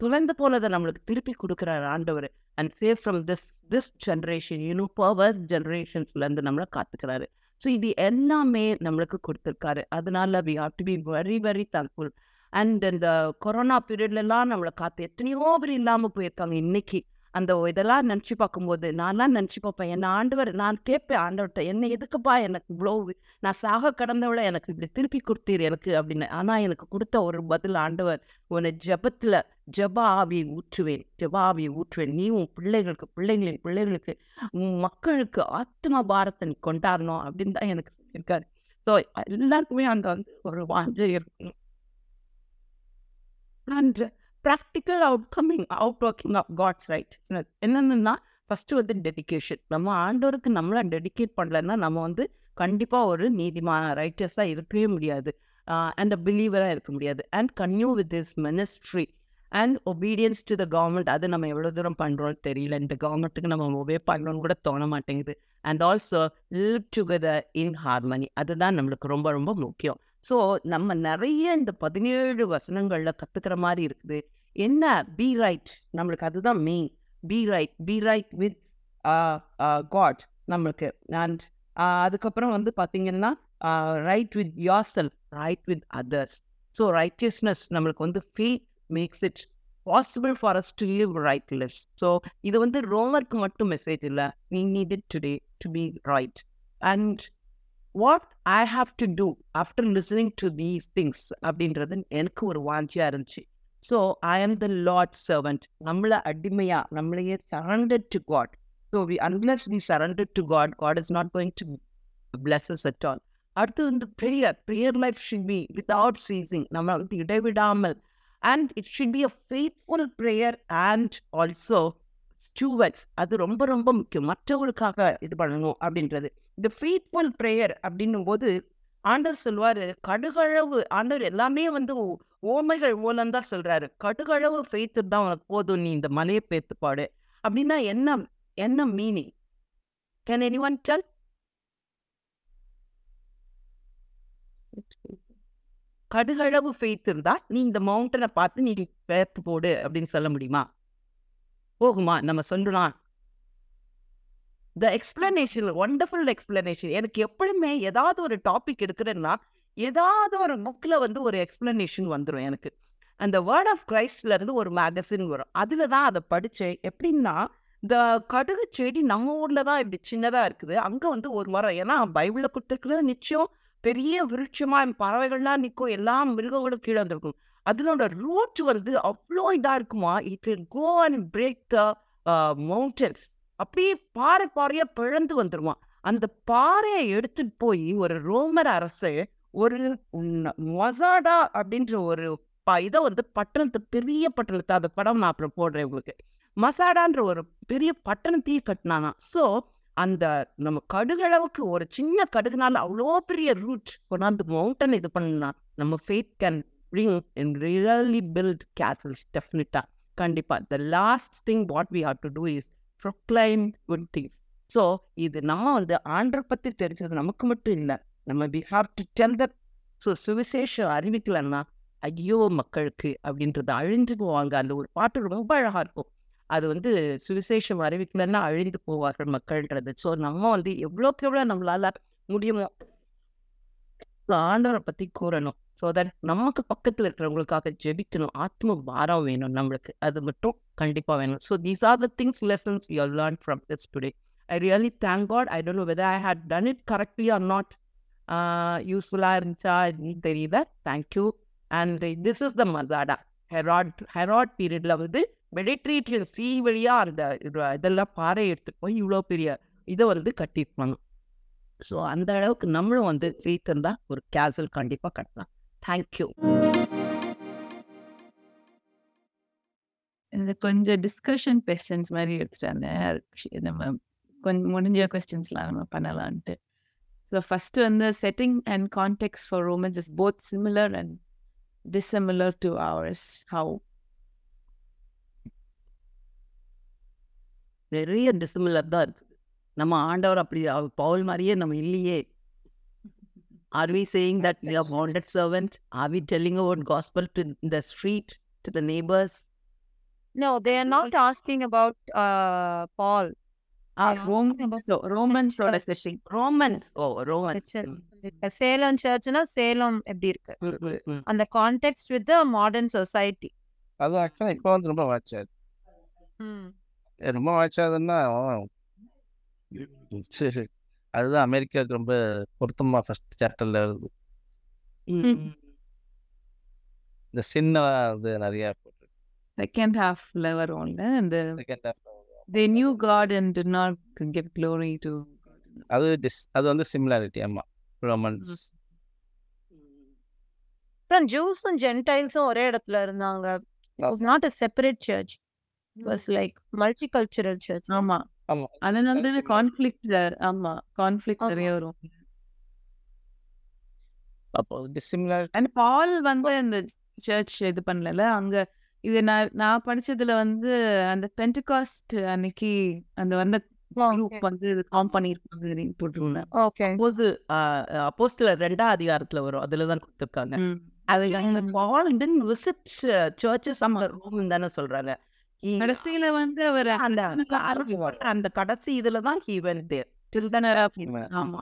துளைந்து போனதை நம்மளுக்கு திருப்பி கொடுக்குறாரு ஆண்டவர். And safe from this this generation you know power ஜென்ரேஷன்ஸ்லேருந்து நம்மளை காத்துக்கிறாரு. So இது எல்லாமே நம்மளுக்கு கொடுத்துருக்காரு. அதனால we have to be very very thankful and இந்த கொரோனா பீரியட்லலாம் நம்மளை காத்து எத்தனையோ பேர் இல்லாமல் போயிருக்காங்க இன்னைக்கு. அந்த இதெல்லாம் நினச்சி பார்க்கும்போது நான்லாம் நினச்சி பார்ப்பேன் என்னை ஆண்டவர் நான் கேட்பேன் ஆண்டவர்கிட்ட என்ன எதுக்குப்பா எனக்கு இவ்வளோ நான் சாக கடந்தவளை எனக்கு இப்படி திருப்பி கொடுத்தீர் எனக்கு அப்படின்னு. ஆனால் எனக்கு கொடுத்த ஒரு பதில் ஆண்டவர் உன்னை ஜெபத்தில் ஜெப ஆவியை ஊற்றுவேன் ஜெப ஆவியை ஊற்றுவேன். நீ உன் பிள்ளைகளுக்கு பிள்ளைகளின் பிள்ளைகளுக்கு உன் மக்களுக்கு ஆத்ம பாரத்தை நீ கொண்டாடணும் அப்படின்னு தான் எனக்கு இருக்காரு ஸோ எல்லாருக்குமே அந்த வந்து ஒரு வாஞ்சம் இருக்கணும் and practical out coming out working of God's right என்னென்னா ஃபஸ்ட்டு வந்து டெடிகேஷன் நம்ம ஆண்டவருக்கு நம்மளை டெடிகேட் பண்ணலைன்னா நம்ம வந்து கண்டிப்பாக ஒரு நீதிமான ரைட்டர்ஸாக இருக்கவே முடியாது. அண்ட் அ பிலீவராக இருக்க முடியாது. And continue with this ministry and obedience to the government அது நம்ம எவ்வளோ தூரம் பண்ணுறோம்னு தெரியல. இந்த கவர்மெண்ட்டுக்கு நம்ம ஒபே பண்ணணும்னு கூட தோண மாட்டேங்குது. And also live together in harmony அதுதான் நம்மளுக்கு ரொம்ப ரொம்ப முக்கியம். ஸோ நம்ம நிறைய இந்த பதினேழு வசனங்களில் கற்றுக்கிற மாதிரி இருக்குது. என்ன? பி ரைட் நம்மளுக்கு அதுதான் main be right be right with God நம்மளுக்கு. அண்ட் uh, அதுக்கப்புறம் வந்து பார்த்தீங்கன்னா right with yourself right with others so righteousness நம்மளுக்கு வந்து feel makes it possible for us to live right lives so இது வந்து ரோமருக்கு மட்டும் மெசேஜ் இல்லை. We need it today to be right and what i have to do after listening to these things அப்படின்றது எனக்கு ஒரு வாஞ்சியாக இருந்துச்சு. ஸோ ஐ ஆம் த லார்ட் சர்வெண்ட் நம்மளை அடிமையா நம்மளையே surrendered to God so we unless we surrendered to God God is not going to bless at all அடுத்து வந்து prayer prayer life should be without ceasing நம்ம வந்து இடைவிடாமல். And it should be a faithful prayer and also stewards அது ரொம்ப ரொம்ப முக்கியம். மற்றவங்களுக்காக இது பண்ணணும் அப்படின்றது. இந்த ஃபீட்ஃபுல் ப்ரேயர் அப்படின்னும் போது ஆண்டவர் சொல்வார் கடுகளவு ஆண்டவர் எல்லாமே வந்து ஓமைகள் மூலம் தான் சொல்றாரு. கடுகளவு ஃபெய்த்து தான் உனக்கு போதும் நீ இந்த மலையை பேத்து பாடு அப்படின்னா என்ன என்ன meaning can any one tell கடுகளவு ஃபெய்த் இருந்தா நீ இந்த மவுண்டனை பார்த்து நீ பேத்து போடு அப்படின்னு சொல்ல முடியுமா? போகுமா? நம்ம சொல்லலாம். த எக்ஸ்பிளனேஷன் ஒண்டர்ஃபுல் எக்ஸ்பிளனேஷன் எனக்கு எப்பவுமே ஏதாவது ஒரு டாபிக் எடுக்கிறேன்னா ஏதாவது ஒரு புக்கில் வந்து ஒரு எக்ஸ்பிளனேஷன் வந்துடும் எனக்கு. அந்த வேர்ட் ஆஃப் கிரைஸ்ட்ல இருந்து ஒரு மேகசின் வரும். அதில் தான் அதை படித்தேன். எப்படின்னா இந்த கடுகு செடி நம்ம ஊரில் தான் இப்படி சின்னதாக இருக்குது. அங்கே வந்து ஒரு மரம் ஏன்னா பைபிளில் கொடுத்துருக்கிறது நிச்சயம் பெரிய விருட்சமா பறவைகள்லாம் நிற்கும். எல்லா மிருகங்களும் கீழே வந்திருக்கும். அதனோட ரூட் வந்து அவ்வளோ இதாக இருக்குமா? It go and break the mountains அப்படியே பாறை பாறையா பிழந்து வந்துருவான். அந்த பாறையை எடுத்துட்டு போய் ஒரு ரோமர் அரசு ஒரு மொசாடா அப்படின்ற ஒரு ப- இதை வந்து பட்டணத்து பெரிய பட்டணத்தை அந்த படம் நான் அப்புறம் போடுறேன் உங்களுக்கு. மசாடான்ற ஒரு பெரிய பட்டணத்தையும் கட்டினானா ஸோ அந்த நம்ம கடுகளவுக்கு ஒரு சின்ன கடுகுனால அவ்வளோ பெரிய ரூட் கொண்டாந்து மவுண்டன் இது பண்ணா நம்ம faith can ring in really build castles டெஃபினட்டா கண்டிப்பா the last thing what we have to do is proclaim good thing so இது நம்ம வந்து ஆண்டரை பற்றி தெரிஞ்சது நமக்கு மட்டும் இல்லை. நம்ம we have to tell that so சுவிசேஷம் அறிவிக்கலன்னா ஐயோ மக்களுக்கு அப்படின்றது அழிஞ்சு போவாங்க. அந்த ஒரு பாட்டு ரொம்ப அழகாக இருக்கும். அது வந்து சுவிசேஷம் அறிவிக்கலன்னா அழிந்து போவார்கள் மக்கள்ன்றது. ஸோ நம்ம வந்து எவ்வளோக்கு எவ்வளோ நம்மளால முடியுமோ ஆண்டவரை பற்றி கூறணும். ஸோ தட் நமக்கு பக்கத்தில் இருக்கிறவங்களுக்காக ஜெபிக்கணும். ஆத்ம பாரம் வேணும் நம்மளுக்கு. அது மட்டும் கண்டிப்பாக வேணும். So these are the things lessons you learn from this today I really thank God I don't know whether I had done it correctly or not யூஸ்ஃபுல்லாக இருந்துச்சா தெரியல. Thank you and this is the Masada Herod Herod பீரியட்ல வந்து மெடிட்ரேட்டியன் சீ வழியா அந்த இதெல்லாம் பாறை எடுத்துட்டு போய் இவ்வளோ பெரிய இதை வந்து கட்டியிருப்பாங்க. ஸோ அந்த அளவுக்கு நம்மளும் வந்து ஃபீத் தான் ஒரு கேசல் கண்டிப்பாக கட்டலாம். தேங்க்யூ இந்த கொஞ்சம் டிஸ்கஷன் கொஸ்டின்ஸ் மாதிரி எடுத்துட்டு வந்தேன் நம்ம கொஞ்சம் முடிஞ்ச கொஸ்டின்ஸ்லாம் நம்ம பண்ணலான்ட்டு ஸோ ஃபர்ஸ்ட் வந்து setting and context for Romans is both similar and dissimilar to ours how நிறைய டிசிமிலர் தான். இருக்குது நம்ம ஆண்டவர் அப்படி அவர் பவுல் மாதிரியே நம்ம இல்லையே. Are we saying that we are wanted servant are we telling about gospel to the street to the neighbours No, they are not asking about uh, Paul. ரோமன்ஸோட setting Roman oh Roman இப்ப சேலம் சர்ச்னா சேலம் எப்படி இருக்கு அந்த contact with the modern society அது ஆக்சுவலாக இப்போ வந்து ரொம்ப வாய்ச்சாது ரொம்ப வாய்ச்சாதுன்னா சரி அதுதான் அமெரிக்காவுக்கு ரொம்ப பொருத்தமாக ஃபர்ஸ்ட் சாப்டரில் இருந்து இந்த சின்ன இது நிறையா செகண்ட் ஹாஃப்ல வரும்ல அந்த second half they knew God and did not give glory to அது டிஸ் அது வந்து சிமிலாரிட்டி ஆமாம் ரோமன்ஸ் அப்புறம் ஜூஸும் ஜென்டைல்ஸும் ஒரே இடத்துல இருந்தாங்க. It was not a separate church was like multicultural church ஆமா. அதனால தான். கான்ஃபிளிக்ட் ஆமா கான்ஃபிளிக்ட் ஆமா. நிறைய வரும். அப்போ அண்ட் பால் வந்து அந்த சர்ச் இது பண்ணல அங்க இது நான் நான் படிச்சதுல வந்து அந்த பென்டிகாஸ்ட் அன்னைக்கு அந்த வந்த குரூப் வந்து ஃபார்ம் பண்ணிருப்பாங்க போட்டுருந்தேன் ஓகே அப்போஸ் அப்போஸ்ல ரெண்டாம் அதிகாரத்துல வரும் அதுல தான் கொடுத்துருக்காங்க. அது பால் visit சர்ச்சஸ் அந்த ரோம் தானே சொல்றாங்க. கடைசியில வந்து அவர் அந்த அந்த கடைசி இதுல தான் ஹி வென்ட் தேர் திருதனரா ஆமா.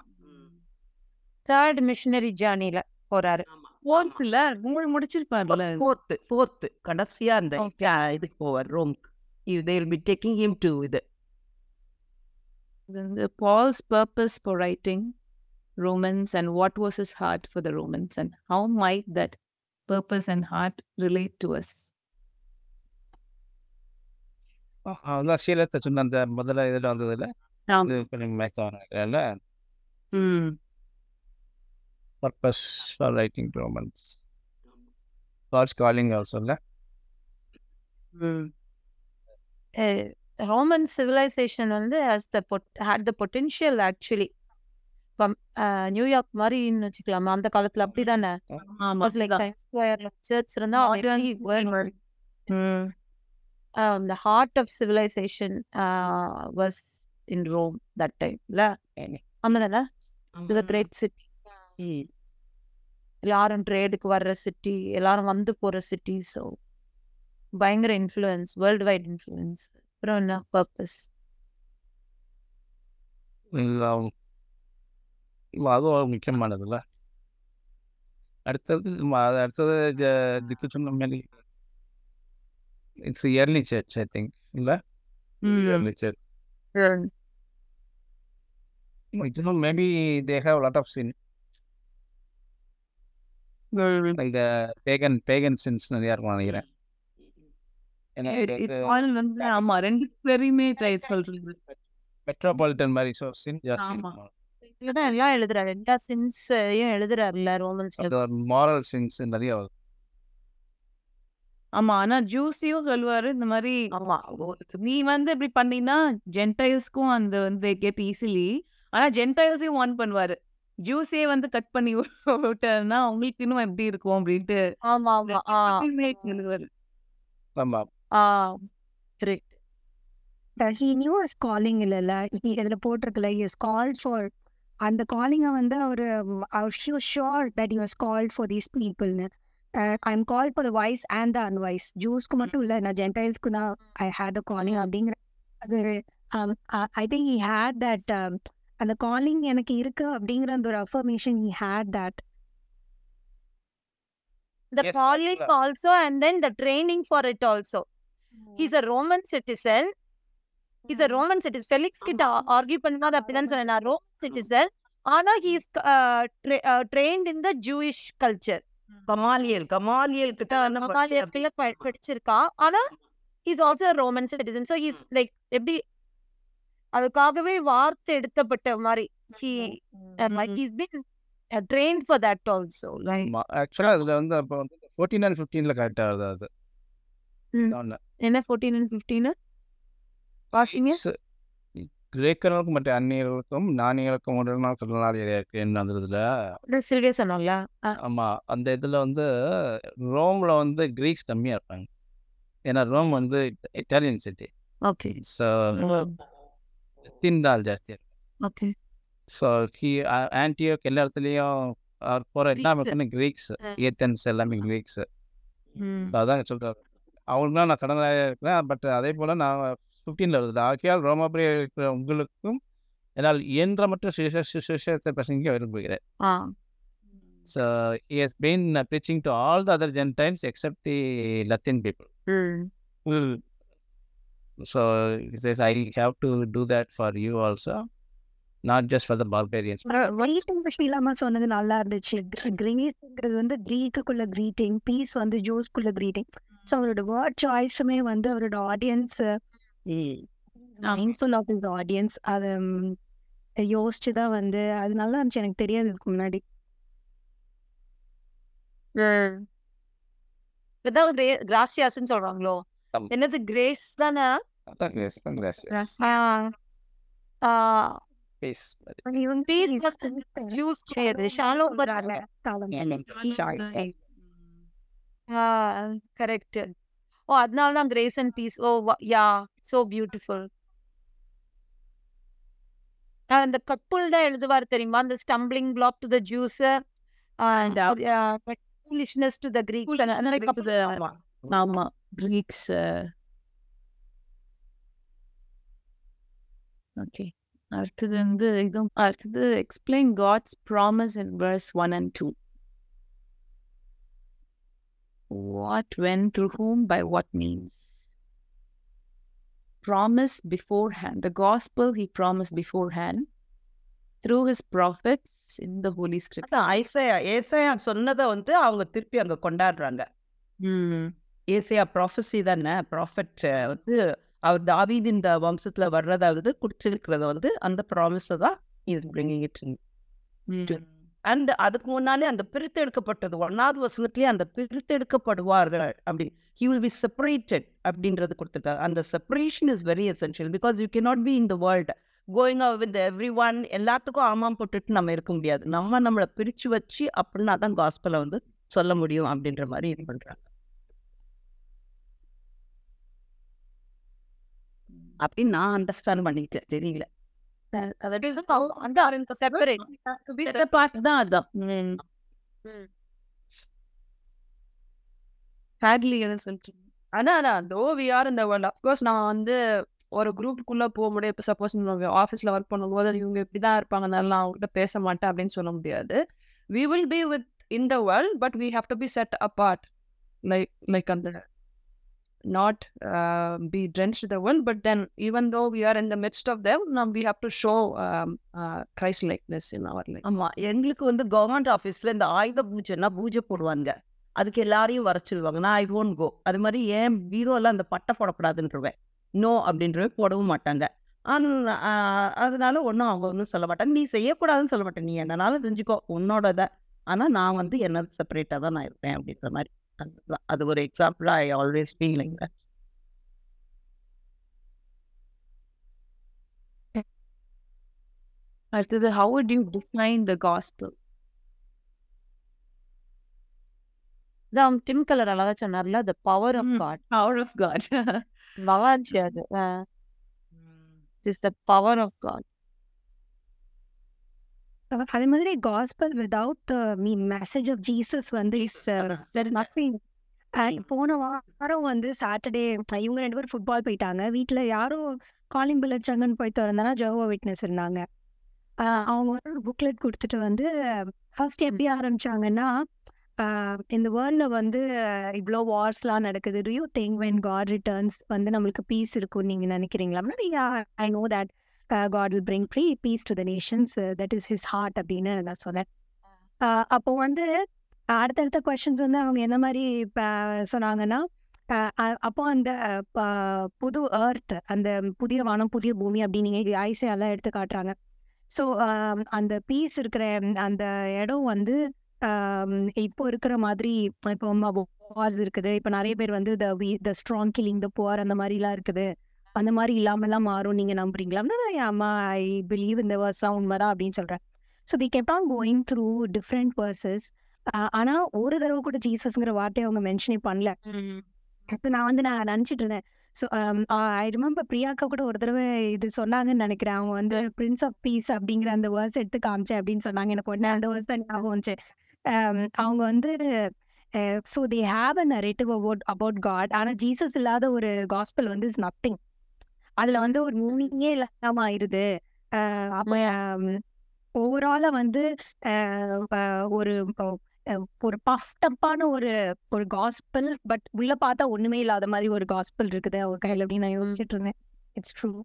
தேர்ட் மிஷனரி ஜேர்னில போறாரு. ஃபோர்த்ல மூணு முடிச்சிருப்பார்ல ஃபோர்த்து ஃபோர்த்து கடைசியா அந்த இதுக்கு போவார் ரோம்க்கு they will be taking him to இது. Paul's purpose for writing Romans and what was his heart for the Romans and how might that purpose and heart relate to us. அதான் சீலத்தை சொன்ன அந்த முதல்ல இதில் வந்ததில் இது கொஞ்சம் மேக்கம் நினைக்கிறேன்ல purpose for writing Romans God's calling ஆல்சோல்ல Roman civilisation வந்து has the had the potential actually இப்போ நியூயார்க் மாதிரின்னு வச்சுக்கலாமா. அந்த காலத்துல அப்படிதானே? வாஸ் லைக் டைம் ஸ்கொயர்ல சர்ச் இருந்தா the heart of civilization uh, was in Rome that time. இல்ல? ஆமாதானே இது கிரேட் சிட்டி எல்லாரும் ட்ரேடுக்கு வர்ற சிட்டி எல்லாரும் வந்து போற சிட்டி ஸோ பயங்கர இன்ஃப்ளூயன்ஸ் வேர்ல்டு வைட் இன்ஃப்ளூயன்ஸ் அப்புறம் என்ன பர்பஸ் அதுவும் ஒரு முக்கியமானதுல்ல அடுத்தது ம- அது அடுத்தது ஜ- இதுக்கு சொன்ன மாதிரி it's early church I think இல்லை? இயர்லி சர்ச் இதுவும் maybe they have lot of sin இந்த பேகன் பேகன் சின்ஸ் நிறையா இருக்கும் நினைக்கிறேன். ஆமா ரெண்டு பேரையுமே சொல்றது. மெட்ரோபாலிட்டன் மாதிரி சின் ஜாஸ்தி இதுதான் எல்லாம் எழுதுறாரு. எல்லா சின்ஸையும் ஒரு மாரல் சின்ஸ் நிறைய வரும். ஆமா. ஆனா ஜூஸியும் சொல்லுவாரு இந்த மாதிரி ஆமா. நீ வந்து இப்படி பண்ணீங்கன்னா ஜென்டைல்ஸ்க்கும் அந்த வந்து கெட் ஈஸிலி ஆனா ஜென்டைல்ஸையும் ஒன் பண்ணுவாரு. ஜூஸே வந்து கட் பண்ணி <laughs> விட்டாருன்னா உங்களுக்கு இன்னும் எப்படி இருக்கும்? அப்படின்ட்டு ஆமா ஆமா. ஆ. Correct he knew his calling இல்லைல்ல. இதுல he is called for அந்த காலிங்கை வந்து அவர் was sure that he was called for these peopleன்னு. I'm call for the voice and the unvoiced ஜூஸ்க்கு மட்டும் இல்லை நான் ஜென்டைல்ஸ்க்கு தான் ஐ ஹேட் த காலிங் அப்படிங்கிற அது I think he had that அந்த காலிங் எனக்கு இருக்கு அப்படிங்கிற அந்த ஒரு affirmation he had that the Yes, calling Sakura. also and then the training for it also. He's a roman citizen. He's a roman citizen. Felix கிட்ட argue பண்ணும்போது அப்படிதான் சொன்னேன் நான். ரோமன் சிட்டிசன் ஆனா he is tra- uh, trained in the jewish culture. Gamaliel Gamaliel கிட்ட கமாலியத்துல ப- படிச்சிருக்கா. ஆனா is also Roman citizen so is like எப்படி அதுக்காகவே வார்த்தை எடுத்தப்பட்ட மாதிரி. She like is been train for that also like ஆக்சுவலாக அதில் வந்து அப்போ வந்து ஃபோர்டீன் அண்ட் ஃபிஃப்டீனில் கரெக்டாக வருது அது. என்ன ஃபோர்டீன் அண்ட் ஃபிஃப்டீன் வாஷிங்க கிரேக்கர்களுக்கும் மற்ற அந்நியர்களுக்கும் நாணியர்களுக்கும் திருநாள் இருக்குன்னு அந்த இதில் சில்வியா சொன்னோம்ல? ஆமாம் அந்த இதில் வந்து ரோமில் வந்து கிரீக்ஸ் கம்மியாக இருப்பாங்க. ஏன்னா ரோம் வந்து இட்டாலியன் சிட்டி. ஓகே. ஸோ திண்டால் ஜாஸ்தியாக இருக்கும் ஓகே. ஸோ ஹி ஆன்டியோக் எல்லா இடத்துலையும் அவர் போகிற எல்லா Greeks. மக்களும் கிரீக்ஸ். ஏத்தன்ஸ் எல்லாமே கிரீக்ஸ். அதான் சொல்கிறார் அவங்களுக்கு நான் கடனாக இருக்கிறேன். பட் அதே போல் நான் ஃபிஃப்டீனில் வருது ஆக்கியால் ரோமாபுரி இருக்கிற உங்களுக்கும் என்னால் இயன்ற மற்றும் சுவிசே- சு- சுவிசேஷத்தை பிரசங்கிக்க விரும்புகிறேன் so uh, preaching to all the other Gentiles except the Latin people. ம். So he says, I have to do that for you also, not just for the barbarians. Greeting ஷீலாமா சொன்னது நல்லா இருந்துச்சு. கிரீஸ்ங்கிறது வந்து கிரீக்குக்குள்ள கிரீட்டிங் பீஸ் வந்து ஜூஸ்க்குள்ள greeting so அவரோட வேர்ட் சாய்ஸுமே வந்து அவரோட audience mindful of is audience அதை யோசிச்சு தான் வந்து அது நல்லா இருந்துச்சு. எனக்கு தெரியாது இதுக்கு முன்னாடி. இதான் கிராசியாஸ்ன்னு சொல்றாங்களோ. என்னது கிரேஸ் தானே? கரெக்ட் ஓ அதனால தான் grace and peace oh yeah so beautiful அந்த கப்புள் தான் எழுதுவார் தெரியுமா? அந்த stumbling block to the Jews foolishness to the Greeks ஆமா கிரீக்ஸ் ஓகே அடுத்தது வந்து இதுவும் அடுத்தது explain God's promise in verse one and two what when through whom by what means promise beforehand. The gospel he promised beforehand through his prophets in the holy scripture. அதான் Isaiah ஏசையா சொன்னதை வந்து அவங்க திருப்பி அங்க கொண்டாடுறாங்க. ஏசையா ப்ராஃபஸி தானே? Prophet வந்து அவர் தாவீதின் த- வம்சத்துல வர்றதை வந்து குறிச்சிருக்கிறத வந்து அந்த ப்ராமிஸை தான் இஸ் பிரிங்கிங் இட் அண்ட் அதுக்கு முன்னாலே அந்த பிரித்தெடுக்கப்பட்டது ஒன்னாவது வசனத்திலேயே அந்த பிரித்தெடுக்கப்படுவார்கள் அப்படி. ஹி வில் பி செப்பரேட்டட் அப்படின்றது கொடுத்துருக்காங்க அந்த separation is very essential because you cannot be in the world going with everyone எல்லாத்துக்கும் ஆமாம் போட்டுட்டு நம்ம இருக்க முடியாது. நம்ம நம்மளை பிரித்து வச்சு அப்படின்னா தான் காஸ்பலை வந்து சொல்ல முடியும் அப்படின்ற மாதிரி இது பண்றாங்க. அப்படின்னு நான் அண்டர்ஸ்டாண்ட் பண்ணிக்கிட்டேன் தெரியல. That is how அந்த separate to be இந்த பாட்டு தான் அதான் ஹேட்லி எதை சொல்றீங்க ஆனா நான் தோ வி ஆர் இந்த வேர்ல்ட் அஃப்கோர்ஸ் நான் வந்து ஒரு குரூப்புக்குள்ள போக முடியும் இப்போ சப்போஸ் நம்ம ஆஃபீஸில் ஒர்க் பண்ணும்போது இவங்க இப்படி தான் இருப்பாங்கனால நான் அவங்ககிட்ட பேச மாட்டேன் அப்படின்னு சொல்ல முடியாது. We will be within the world but we have to be set apart like like அந்த not be uh, world, the then but then we though in are in the them, of we நம் to show to show Christ likeness in our life. ஆமா. எங்களுக்கு வந்து government ஆஃபீஸ்ல இந்த ஆயுத பூஜைன்னா பூஜை போடுவாங்க. அதுக்கு எல்லாரையும் வர சொல்லுவாங்க. நான் ஐ ஓன்ட் கோ அது மாதிரி ஏன் பீரோல அந்த பட்டை போடக்கூடாதுன்றவேன். நோ அப்படின்றவே போடவும் மாட்டாங்க. ஆனா, அதனால ஒன்றும் அவங்க ஒன்றும் சொல்ல மாட்டாங்க. நீ செய்யக்கூடாதுன்னு சொல்ல மாட்டேன். நீ என்னனாலும் செஞ்சுக்கோ உன்னோடத. ஆனா நான் வந்து என்ன செப்பரேட்டாக தான் நான் இருப்பேன். அப்படின்ற மாதிரி. அது ஒரு எக்ஸாம்பிள் ஐ ஆல்வேஸ் ஃபீலிங் அடுத்தது how would you define the gospel? தான் டிம் கலர் அழகா சொன்னார்ல the power of. God power of god. நல்லா இருந்துச்சு அது is the power of God அதே மாதிரி gospel without me message of Jesus வந்து இஸ் நத்திங் போன வாரம் வந்து சாட்டர்டே இவங்க ரெண்டு பேரும் ஃபுட்பால் போயிட்டாங்க. வீட்டில் யாரும் காலிங் பில் அடிச்சாங்கன்னு போய் திறந்தனா ஜோவோ விட்னஸ் இருந்தாங்க. அவங்க ஒரு புக்லெட் கொடுத்துட்டு வந்து ஃபர்ஸ்ட் எப்படி ஆரம்பிச்சாங்கன்னா இந்த வேர்ல்டில் வந்து இவ்வளோ வார்ஸ்லாம் நடக்குது. Do you think when God returns வந்து நம்மளுக்கு பீஸ் இருக்கும்னு நீங்கள் நினைக்கிறீங்களா? I know that God will bring free peace to the nations that is his heart அப்படின்னு நான் சொன்னேன். அப்போ வந்து அடுத்தடுத்த கொஷின்ஸ் வந்து அவங்க எந்த மாதிரி சொன்னாங்கன்னா அப்போ அந்த புது எர்த் அந்த புதிய வானம் புதிய பூமி அப்படின்னு ஐசியெல்லாம் எடுத்து காட்டுறாங்க. ஸோ அந்த பீஸ் இருக்கிற அந்த இடம் வந்து இப்போ இருக்கிற மாதிரி இப்போ வாஸ் இருக்குது. இப்போ நிறைய பேர் வந்து the we the strong killing the poor அந்த மாதிரிலாம் இருக்குது. அந்த மாதிரி இல்லாமலாம் மாறும் நீங்கள் நம்புறீங்களா? ஆமா ஐ பிலீவ் இந்த வேர்ஸ்லாம் உண்மைதான் அப்படின்னு சொல்கிறேன் so they kept on going through different verses ஆனால் ஒரு தடவை கூட ஜீசஸ்ங்கிற வார்த்தையை அவங்க மென்ஷனே பண்ணல. இப்போ நான் வந்து நான் நினச்சிட்டு இருந்தேன். ஸோ ஐ ரிமெம்பர் பிரியாக்கா கூட ஒரு தடவை இது சொன்னாங்கன்னு நினைக்கிறேன். அவங்க வந்து பிரின்ஸ் ஆஃப் பீஸ் அப்படிங்கிற அந்த வேர்ஸ் எடுத்து காமிச்சேன் அப்படின்னு சொன்னாங்க. எனக்கு உடனே அந்த வேர்ஸ் தான் ஞாபகம் வந்துச்சு. Um, அவங்க வந்து so they have a narrative about about God ஆனால் ஜீசஸ் இல்லாத ஒரு காஸ்பல் வந்து இஸ் நத்திங் அதில் வந்து ஒரு மீனிங்கே இல்லாமல் ஆயிடுது அஹ் அப்போ ஓவராலாக வந்து ஒரு ஒரு பஃப்டப்பான ஒரு ஒரு காஸ்பல் பட் உள்ள பார்த்தா ஒண்ணுமே இல்லாத மாதிரி ஒரு காஸ்பல் இருக்குது அவங்க கையில் அப்படின்னு நான் யோசிச்சுட்டு இருந்தேன். It's true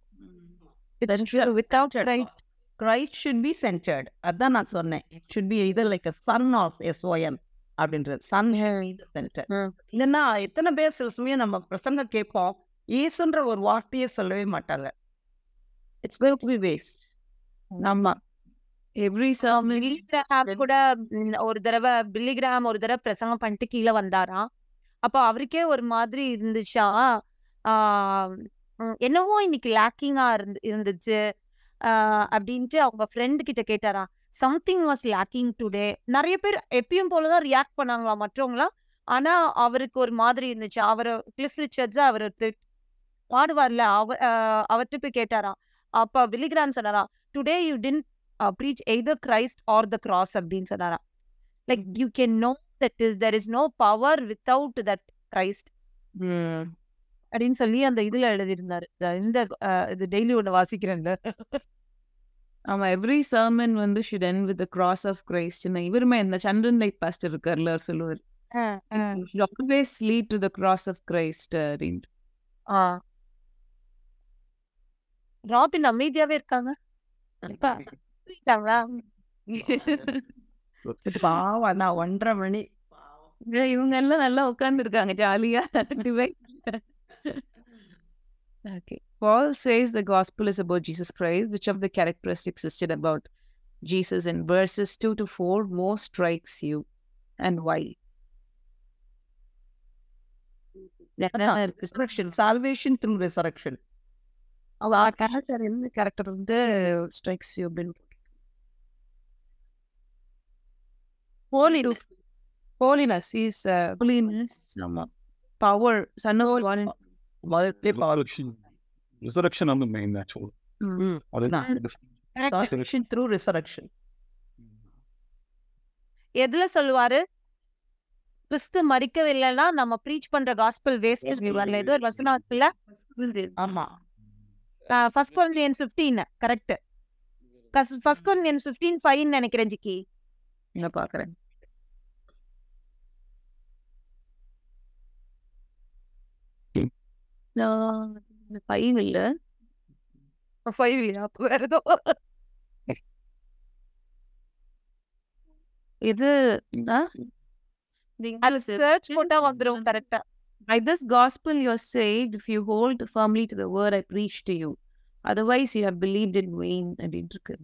true. Without Christ, Christ should be centred அதான் நான் சொன்னேன். It should be either like a son of S O N அப்படின்றது. Son centre. இல்லைன்னா எத்தனை பேர் சில சமயம் நம்ம பிரசங்க கேட்போம். ஈசுன்ற ஒரு வார்த்தையே சொல்லவே மாட்டாங்க. It's going to be waste ஆமா எவ்ரி கூட ம், ஒரு தடவை பில்லி கிராம் ஒரு தடவை பிரசங்கம் பண்ணிட்டு கீழே வந்தாராம் அப்போ அவருக்கே ஒரு மாதிரி இருந்துச்சா? என்னவோ இன்னைக்கு லேக்கிங்கா இருந்து இருந்துச்சு. அப்படின்ட்டு அவங்க ஃப்ரெண்டு கிட்ட கேட்டாரா சம்திங் வாஸ் லேக்கிங் டுடே நிறைய பேர் எப்பயும் போலதான் ரியாக்ட் பண்ணாங்களா மற்றவங்களாம். ஆனா அவருக்கு ஒரு மாதிரி இருந்துச்சு. அவர் கிளிஃப் ரிச்சர்ட்ஸ் அவர் பாடுவார்ல அவ ஆஹ் அவர்கிட்ட போய் கேட்டாராம். அப்ப வில்லிகிராம் சொன்னாரா today you didn't preach either Christ or the cross அப்படின்னு சொன்னாராம். Like you can know that is there is no power without that Christ அப்படின்னு சொல்லி அந்த இதுல எழுதியிருந்தாரு. இந்த- இது டெய்லி ஒண்ணு வாசிக்கிறேன்ல. ஆமா எவ்ரி sermon வந்து should end with the cross of Christ. இவருமே இந்த சந்திரன் லைட் பாஸ்டர் இருக்கார்ல அவர் சொல்லுவார். lead to the cross of Christ அப்படின்ட்டு. ராபின் அமைதியாவே இருக்காங்க தூங்கிட்டாங்களா? <laughs> பாவம் நான் ஒன்றரை மணி இல்ல, இவங்க எல்லாம் நல்லா உட்கார்ந்து இருக்காங்க ஜாலியா device Okay. Paul says the gospel is about Jesus Christ. Which of the characteristics listed about Jesus in verses 2 to 4 most strikes you and why? Resurrection salvation through resurrection அவ கேரக்டர் என்ன கேரக்டர் வந்து strikes you அப்படின்னு holiness. Is uh, Holiness, ஆமா. power, son of God. and- resurrection வந்து main actual salvation through resurrection எதுல சொல்லுவாரு? கிறிஸ்து மறிக்கவில்லைன்னா நம்ம preach பண்ற காஸ்பல் வேஸ்ட் ஏதோ இருக்குல்ல ஆமா. First Corinthians fifteen correct first Corinthians fifteen five நினைக்கிறேன் ஜிக்கி. இங்க பாக்குறேன். நான் இந்த five இல்ல. ஃபைவ் அப்போ வேற ஏதோ. இது சர்ச் போட்டா வந்துரும் கரெக்டா By this gospel you are saved if you hold firmly to the word I preach to you. Otherwise you have believed in vain அப்படின்ட்டு இருக்கு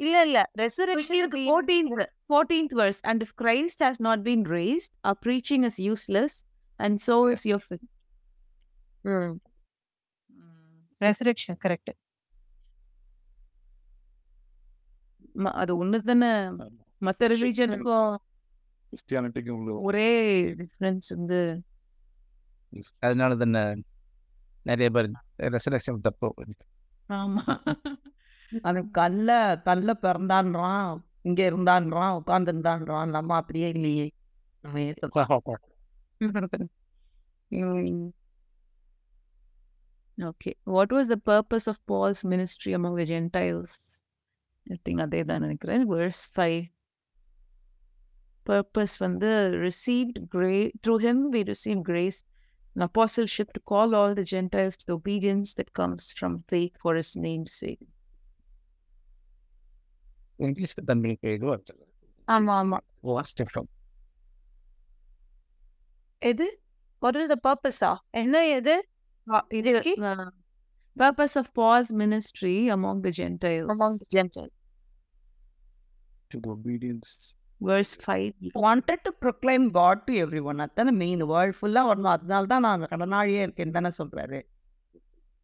இல்ல இல்ல ரெசரக்ஷன் இருக்கு 14th 14th verse and if Christ has not been raised our preaching is useless and so is your faith. resurrection correct ம- அது ஒண்ணு தானே மத்த ரிலீஜனுக்கும் கிறிஸ்டியானிட்டிக்கு ஒரே டிஃபரன்ஸ் வந்து அதனால தானே நிறைய பேர் ரெசரக்ஷன் தப்பு. ஆமா. <laughs> அவன் கல்ல கல்ல பிறந்தான்றான் இங்க இருந்தான்றான் உட்கார்ந்து இருந்தான்றான் நம்ம அப்படியே இல்லையே. <laughs> Okay. What was the purpose of Paul's ministry among the Gentiles? I think அதே தான் நினைக்கிறேன். Verse 5 purpose வந்து received grace through him we received grace an apostleship to call all the Gentiles to the obedience that comes from faith for his name's sake. English தமிழுக்கு இதுவாக ஆமா ஆமா watts different எது what is the பர்பஸா என்ன எது இது uh, purpose of Paul's ministry among the Gentiles. among the Gentiles? obedience Verse 5. Wanted to proclaim God to every one அதானே மெயின் வேர்ல்ட் ஃபுல்லாக வரணும் அதனால தான் நான் கடனாளியே இருக்கேன் தானே சொல்கிறாரு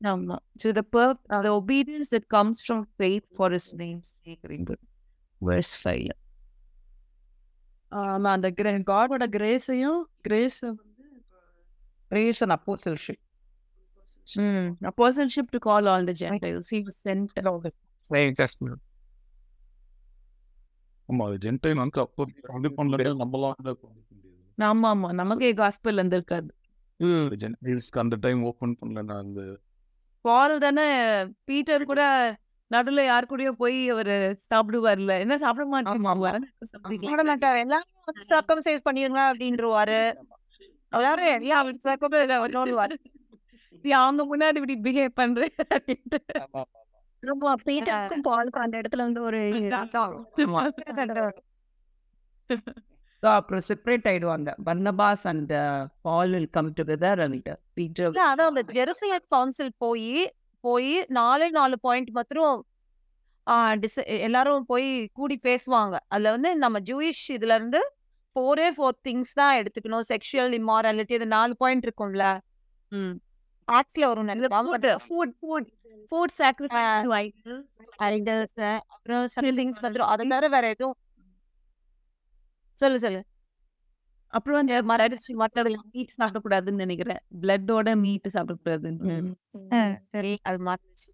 No, no. So the purp- the obedience that comes from faith for his name's sake. Verse 5. ஆமா அந்த கிரே காடோட கிரேஸையும் கிரேஸ் வந்து ration apostleship Mm. Apostleship to call all the Gentiles. He was sent. Same testament ஆமா அது gentile வந்து அப்போ இது பண்ணல நம்மளாம் ஆமா ஆமா. நமக்கே காஸ்பல் வந்திருக்காது. ஜென்டைல்ஸ்க்கு அந்த டைம் ஓப்பன் பண்ணல நான் அந்த பால் தானே பீட்டர் கூட நடுவுல யார் கூடயோ போய் அவரு சாப்பிடுவார்ல என்ன சாப்பிட மாட்டாரு? எல்லாரும் சர்க்கம்சைஸ் பண்ணிருங்க அப்படின்றவாரு. எல்லாரும் எல்லாம் circumcise அவங்க முன்னாடி இப்படி பிஹேவ் பண்றேன் அப்படின்ட்டு. ரொம்ப பீட்டருக்கும் பாலுக்கும் அந்த இடத்துல வந்து ஒரு அப்புறம் செப்பரேட் ஆயிடுவாங்க. Barnabas and Paul will come together and Peter அதான் அந்த ஜெருசலேம் கவுன்சில் போய் போய் நாலே நாலு பாயிண்ட் மாத்திரம் எல்லாரும் போய் கூடி பேசுவாங்க. அதுல வந்து நம்ம ஜூயிஷ் இதுல இருந்து ஃபோரே ஃபோர் திங்ஸ் தான் எடுத்துக்கணும். செக்ஷுவல் இம்மாரலிட்டி அது நாலு பாயிண்ட் இருக்கும்ல. ஆக்ஸ்ல வரும் food food food sacrifice to idols idols, அப்புறம் things வந்துரும் அதை தவிர வேற எதுவும் சொல்லு சொல்லு. அப்புறம் அந்த மரடிச்சு மற்றதெல்லாம் மீட் சாப்பிடக்கூடாதுன்னு நினைக்கிறேன். பிளட்டோட மீட் சாப்பிடக்கூடாதுன்னு. சரி அது மாறிச்சு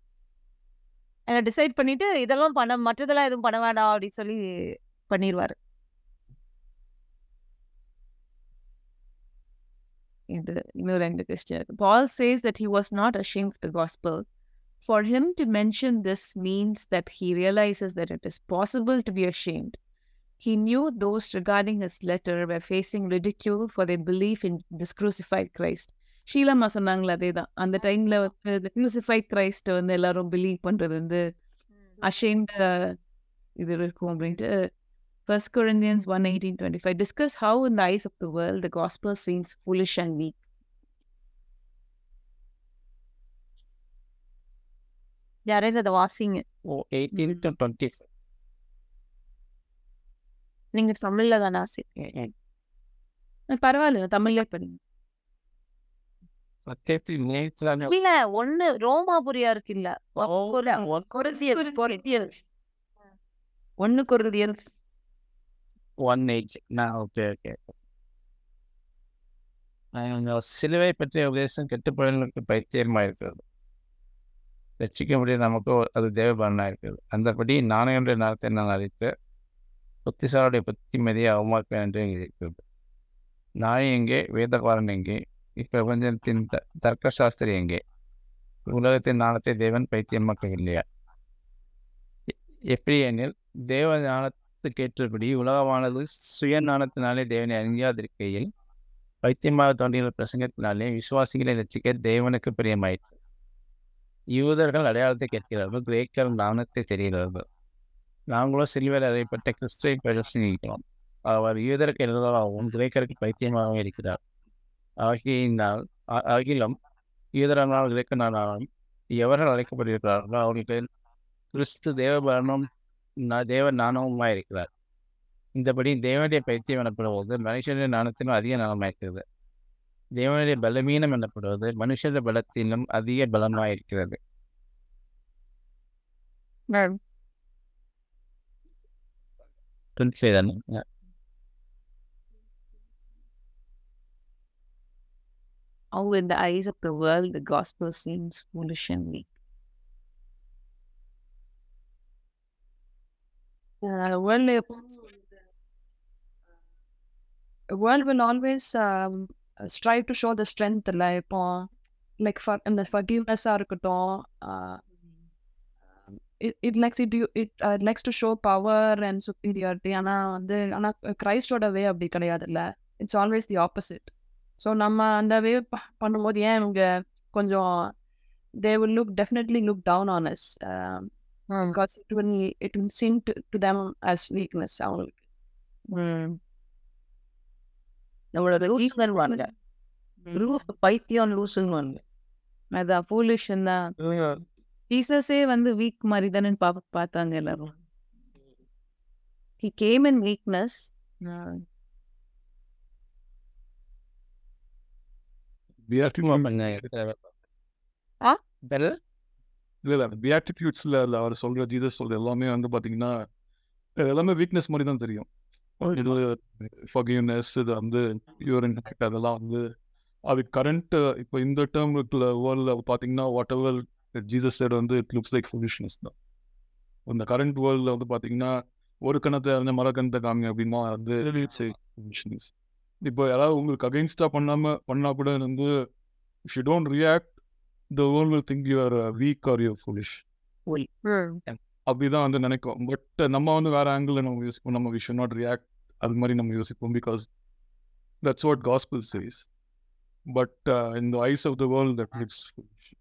டிசைட் பண்ணிட்டு இதெல்லாம் பண்ண மற்றதெல்லாம் எதுவும் பண்ண வேண்டாம் அப்படின்னு சொல்லி பண்ணிடுவாரு இது இன்னும் ரெண்டு இருக்கு. Paul says that he was not of the gospel. for him to mention this means that he realizes that it is possible to be ashamed he knew those regarding his letter were facing ridicule for their belief in this crucified christ ஷீலாமா சொன்னாங்களே அதே தான் அந்த டைம்ல வந்து crucified christ வந்து எல்லாரும் believe பண்றது வந்து ashamed uh, இது இருக்கும் அப்படின்ட்டு First Corinthians 1 18 25 discuss how in the eyes of the world the gospel seems foolish and weak. யாராவது அதை வாசிங்க. ஓ எயிட்டீன் டு டுவெண்ட்டி நீங்க தமிழ்ல தானே அஹ் பரவாயில்ல தமிழ்ல நேற்றான இல்ல ஒண்ணு ரோமாபுரியா இருக்கு இல்ல கொரிந்தியன்ஸ் கொரிந்தியன்ஸ் ஒன்னு கொரிந்தியன்ஸ் ஒன் எயிட் நான் ஓகே ஓகே சிலுவை பற்றிய உபதேசம் கெட்டுப்பொழுதுக்கு பைத்தியமாக இருக்கிறது ரட்சிக்க நமக்கு ஒரு- அது தேவபலனாக இருக்குது. அந்தபடி நாணயனுடைய நாளத்தை நான் அறித்து புத்திசாலுடைய புத்திமதியை அவமாக்குவேன் என்று இருக்கிறது. நாய் எங்கே? வேதபாரன் எங்கே? இப்பிரபஞ்சத்தின் த தர்க்க சாஸ்திரி எங்கே? உலகத்தின் ஞானத்தை தேவன் பைத்தியமாக்கவில்லையா? இல்லையா எப்படி எனில் தேவ ஞானத்துக்கேற்றபடி உலகமானது சுய ஞானத்தினாலே தேவனை அறியாதிருக்கையில் பைத்தியமாக தோன்றிய பிரசங்கத்தினாலே விசுவாசிகளை ரசிக்க தேவனுக்கு பிரியமாயிற்று. யூதர்கள் அடையாளத்தை கேட்கிறார்கள் கிரேக்கர் நாணத்தை தெரிகிறார்கள். நாங்களும் சில்வர் அறையப்பட்ட கிறிஸ்துவை பிரசங்கிக்கிறோம் அவர் யூதருக்கு எழுதலாகவும் கிரேக்கருக்கு பைத்தியமாகவும் இருக்கிறார். ஆகியினால் அகிலம் ஆகிலும் கிரேக்கனானாலும் எவர்கள் அழைக்கப்படுகிறார்களோ அவர்களுக்கு கிறிஸ்து தேவபரணம் தேவ நாணமுமாயிருக்கிறார். இந்தபடி தேவனுடைய பைத்தியம் எனப்படுவது மனுஷனுடைய நாணத்திலும் அதிக ஞானமாக தேவனுடைய பலவீனம் எனப்படுவது மனுஷனுடைய பலத்திலும் அதிக பலமாய் இருக்கிறது டுவெண்ட்டி ஃபைவ் தானே How in the eyes of the world the gospel seems foolish and weak. uh, world world will always um, strive to show the strength இல்ல இப்போ லைக் இந்த ஃபர்கிவ்னஸாக இருக்கட்டும் it likes it it likes to show power and superiority ஆனால் வந்து ஆனால் கிரைஸ்டோட way அப்படி கிடையாதுல்ல. It's always the opposite so நம்ம அந்த வே பண்ணும்போது ஏன் இவங்க கொஞ்சம் they will look definitely look down on us because it will it will seem to to them as weakness அவங்களுக்கு. ம். நம்மளோட லூசுன்னுவாங்க. லூசு பைத்தியம் லூசுன்னுவாங்க. அதான் ஃபூலிஷ்ன்னு தான். ஜீசஸே வந்து வீக் மாரி தானே பாப் பார்த்தாங்க எல்லாரும். He came in weakness. அவர் சொல்ற ஜீசஸ் சொல்ற எல்லாமே வந்து பாத்தீங்கன்னா, எல்லாமே வீக்னஸ் மாரி தான் தெரியும். இது ஃபர்கிவ்னஸ் இது வந்து பியூர் இன்டெக்ட் அதெல்லாம் வந்து அது கரண்ட் இப்போ இந்த டேர்ம் வேர்ல்ட்ல பாத்தீங்கன்னா வாட் எவர் ஜீசஸ் said வந்து இட் லுக்ஸ் லைக் ஃபுலிஷ்னஸ் தான். இந்த கரண்ட் வேர்ல்ட்ல வந்து பாத்தீங்கன்னா, ஒரு கணத்தை அறிஞ்ச மர கணத்தை காமி அப்படின்னா வந்து. இப்போ யாராவது உங்களுக்கு அகைன்ஸ்டா பண்ணாம பண்ணா கூட வந்து you don't react the world will think you are weak are you foolish. அப்படிதான் வந்து நினைக்கும். பட் நம்ம வந்து வேற ஆங்கிள் நம்ம யோசிப்போம். நம்ம வி ஷுட் நாட் ரியாக்ட் அது மாதிரி நம்ம யோசிப்போம். Because that's what gospel says. But in the eyes of the world that foolish.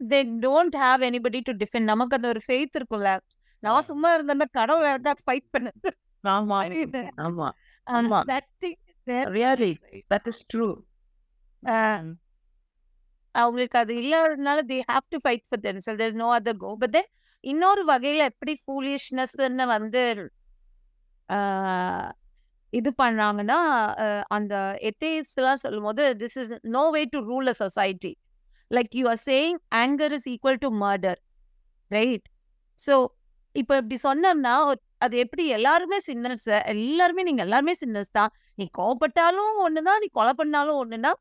They don't have anybody to defend நமக்கு அந்த ஒரு ஃபெய்த் இருக்கும்ல. நான் சும்மா இருந்தேன்னா கடவுள் தான் ஃபைட் பண்ணு. ஆமா. <laughs> ஆமா. ஆமா. That thing. Really that is true. அவங்களுக்கு அது இல்லாததுனால they have to fight for themselves. There no other go. But then இன்னொரு வகையில எப்படி ஃபூலிஷ்னஸ்ன்னு வந்து இது பண்ணாங்கன்னா, அந்த எத்தேயிஸ்ட்லாம் சொல்லும்போது this is no way to rule a society. Like you are saying anger is equal to murder. Right? So இப்ப இப்படி சொன்னோம்னா, அது எப்படி எல்லாருமே சின்னர்ஸ் எல்லாருமே நீங்க எல்லாருமே சின்னர்ஸ் தான். நீ கோவப்பட்டாலும் ஒன்று தான், நீ கொலை பண்ணாலும் ஒண்ணுன்னா,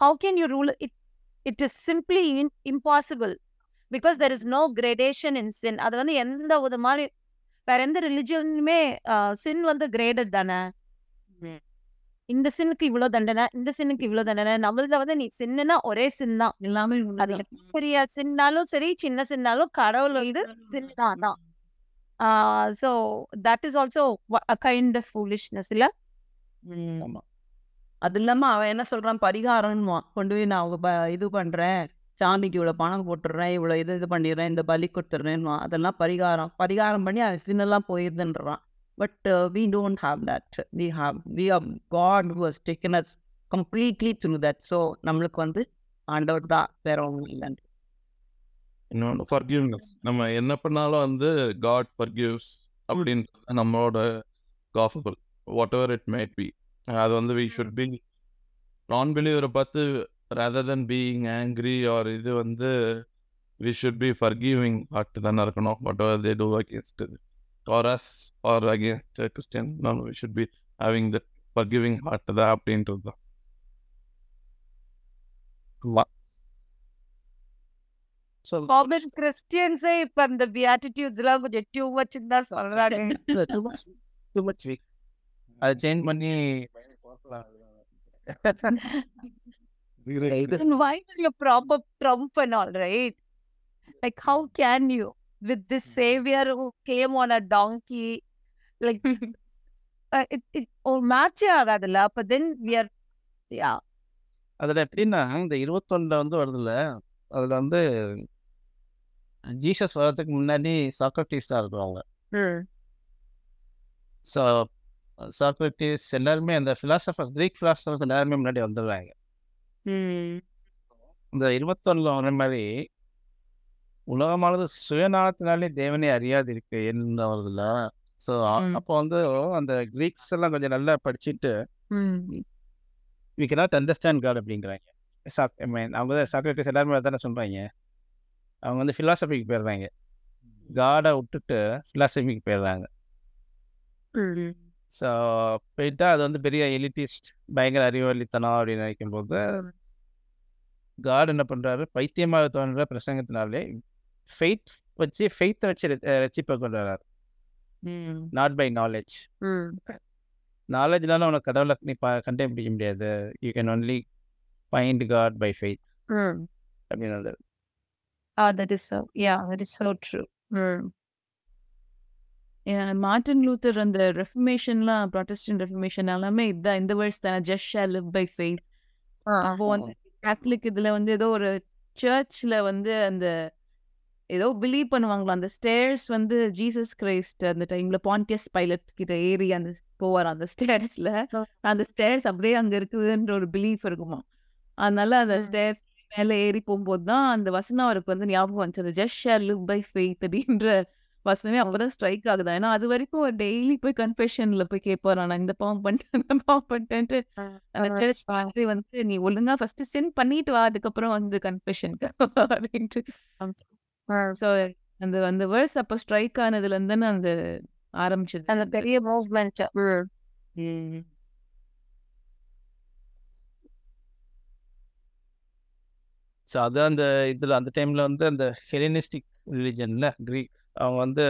how can you rule it it is simply in impossible. Because there is no gradation in sin. அது வந்து எந்த ஒரு மாரி வேற எந்த ரிலிஜியனுமே அ சின் வந்து கிரேடட் தானே. இந்த சின்னுக்கு இவ்ளோ தண்டனை, இந்த சின்னுக்கு இவ்ளோ தண்டனை. நம்மள்துல வந்து நீ சின்னுன்னா ஒரே சின் தான். எல்லாமே அது பெரிய சின்னாலும் சரி, சின்ன சின்னாலும் கடவுள் வந்து சின் தான் so that is also a kind of foolishness இல்ல? அது இல்லாமல் அவன் என்ன சொல்கிறான் பரிகாரம்னுவான் கொண்டு போய் நான் அவங்க ப இது பண்ணுறேன் சாமிக்கு இவ்வளோ பணம் போட்டுடுறேன். இவ்வளோ இது இது பண்ணிடுறேன். இந்த பலி கொடுத்துட்றேன்னுவான் அதெல்லாம் பரிகாரம். பரிகாரம் பண்ணி அவன் சின்னெல்லாம் போயிருதுன்றான். But we don't have that. We have we have God who has taken us completely through that. So நம்மளுக்கு வந்து ஆண்டவர் தான். வேற ஒன்றும் இல்லைன்னு இன்னொன்னு ஃபர்கிவ்னஸ். நம்ம என்ன பண்ணாலும் வந்து காட் ஃபர்கிவ்ஸ் அப்படின்றது நம்மளோட காஃபபிள் what ever it made B. அது வந்து வி ஷுட் பி நான் பிலீவரை பார்த்து rather then being angry or இது வந்து we should be forgiving heart தானே இருக்கணும். Whatever they do against for us or against Christian no we should be having that forgiving heart தான் அப்படின்றது தான். காமன் கிறிஸ்டியன்ஸே இப்ப அந்த பியாட்டிட்யூட்ஸ்லாம் கொஞ்சம் டூ மச்ன்னு தான் சொல்றாங்க. அத சேஞ்ச் பண்ணி இது Then why will you prop up Trump and all, right? Like, how can you with this savior who came on a donkey? Like, uh, it it ஒரு மேட்சே ஆகாதுல்ல. அப்ப then we are yeah. அதில் எப்படின்னா இந்த இருபத்தொன்னில் வந்து வருதுல்ல அதில் வந்து ஜீசஸ் வர்றதுக்கு முன்னாடி. ஸோ சாக்ரட்டிஸ் எல்லாருமே அந்த ஃபிலாசபர்ஸ் கிரீக் ஃபிலாசபர்ஸ் எல்லாருமே முன்னாடி வந்துடுறாங்க. இந்த இருபத்தொன்னில் வர மாதிரி உலகமானது சுயநலத்தினாலே தேவனே அறியாது இருக்கு என்ன வருதுல்ல ஸோ. அப்போ வந்து அந்த கிரீக்ஸ் எல்லாம் கொஞ்சம் நல்லா படிச்சுட்டு. வி cannot அண்டர்ஸ்டாண்ட் காட் அப்படிங்கிறாங்க சாக் ஐ மீன் அவங்க தான் சாக்ரட்டிஸ் எல்லாருமே அதானே சொல்கிறாங்க அவங்க வந்து ஃபிலாசபிக்கு போயிடுறாங்க காடை விட்டுட்டு ஃபிலாசபிக்கு போயிடுறாங்க. ஸோ போயிட்டா அது வந்து பெரிய எலிட்டிஸ்ட் பயங்கர அறிவாளித்தனம் அப்படின்னு நினைக்கும்போது காட் என்ன பண்ணுறாரு பைத்தியமாக தோன்ற பிரசங்கத்தினாலே ஃபெய்த் வச்சு ஃபெய்த்தை வச்சு ரச்சிப்பை கொண்டு வர்றாரு. Not by knowledge. நாலேஜ்னால உனக்கு கடவுளை நீ கண்டே பிடிக்க முடியாது you can only find God by faith. அப்படின்னு Ah, that is so. Yeah, that is so true. ம். ஏன்னா, மார்ட்டின் லூத்தர் அந்த ரெஃபர்மேஷன்லாம் ப்ராட்டஸ்டன்ட் ரெஃபர்மேஷன் எல்லாமே இதான். இந்த வேர்ட்ஸ் தானே just shall live by faith. அப்போ வந்து கேத்தலிக் இதுல வந்து ஏதோ ஒரு சர்ச்ல வந்து அந்த ஏதோ பிலீவ் பண்ணுவாங்களா அந்த ஸ்டேர்ஸ் வந்து ஜீசஸ் கிரைஸ்ட் அந்த டைம்ல பாண்டியஸ் பைலட் கிட்ட ஏறி அந்த போவார் அந்த ஸ்டேர்ஸ்ல அந்த ஸ்டேர்ஸ் அப்படியே அங்க இருக்குதுன்ற ஒரு பிலீஃப் இருக்குமா. அதனால அந்த ஸ்டேர்ஸ் மேல ஏறி போகும்போது தான் அந்த வசனம் அவருக்கு வந்து ஞாபகம் வந்துச்சு. அந்த just shall live by faith அப்படின்ற வசனமே அப்பதான் ஸ்ட்ரைக் ஆகுதா. ஏன்னா அது வரைக்கும் டெய்லி போய் கன்ஃபெஷன்ல போய் கேட்பாரு நான் இந்த பாவம் பண்ணிட்டேன் பாவம் பண்ணிட்டேன்ட்டு வந்து நீ ஒழுங்கா ஃபர்ஸ்ட் சென்ட் பண்ணிட்டு வா. அதுக்கப்புறம் வந்து கன்ஃபெஷனுக்கு <laughs> அப்படின்ட்டு. ஸோ அந்த அந்த வேர்ஸ் அப்போ ஸ்ட்ரைக் ஆனதுல இருந்து அந்த ஆரம்பிச்சது. அந்த பெரிய மூவ்மெண்ட் ஸோ அது அந்த இதில் அந்த டைமில் வந்து அந்த ஹெலினிஸ்டிக் ரிலிஜனில் க்ரீக் அவங்க வந்து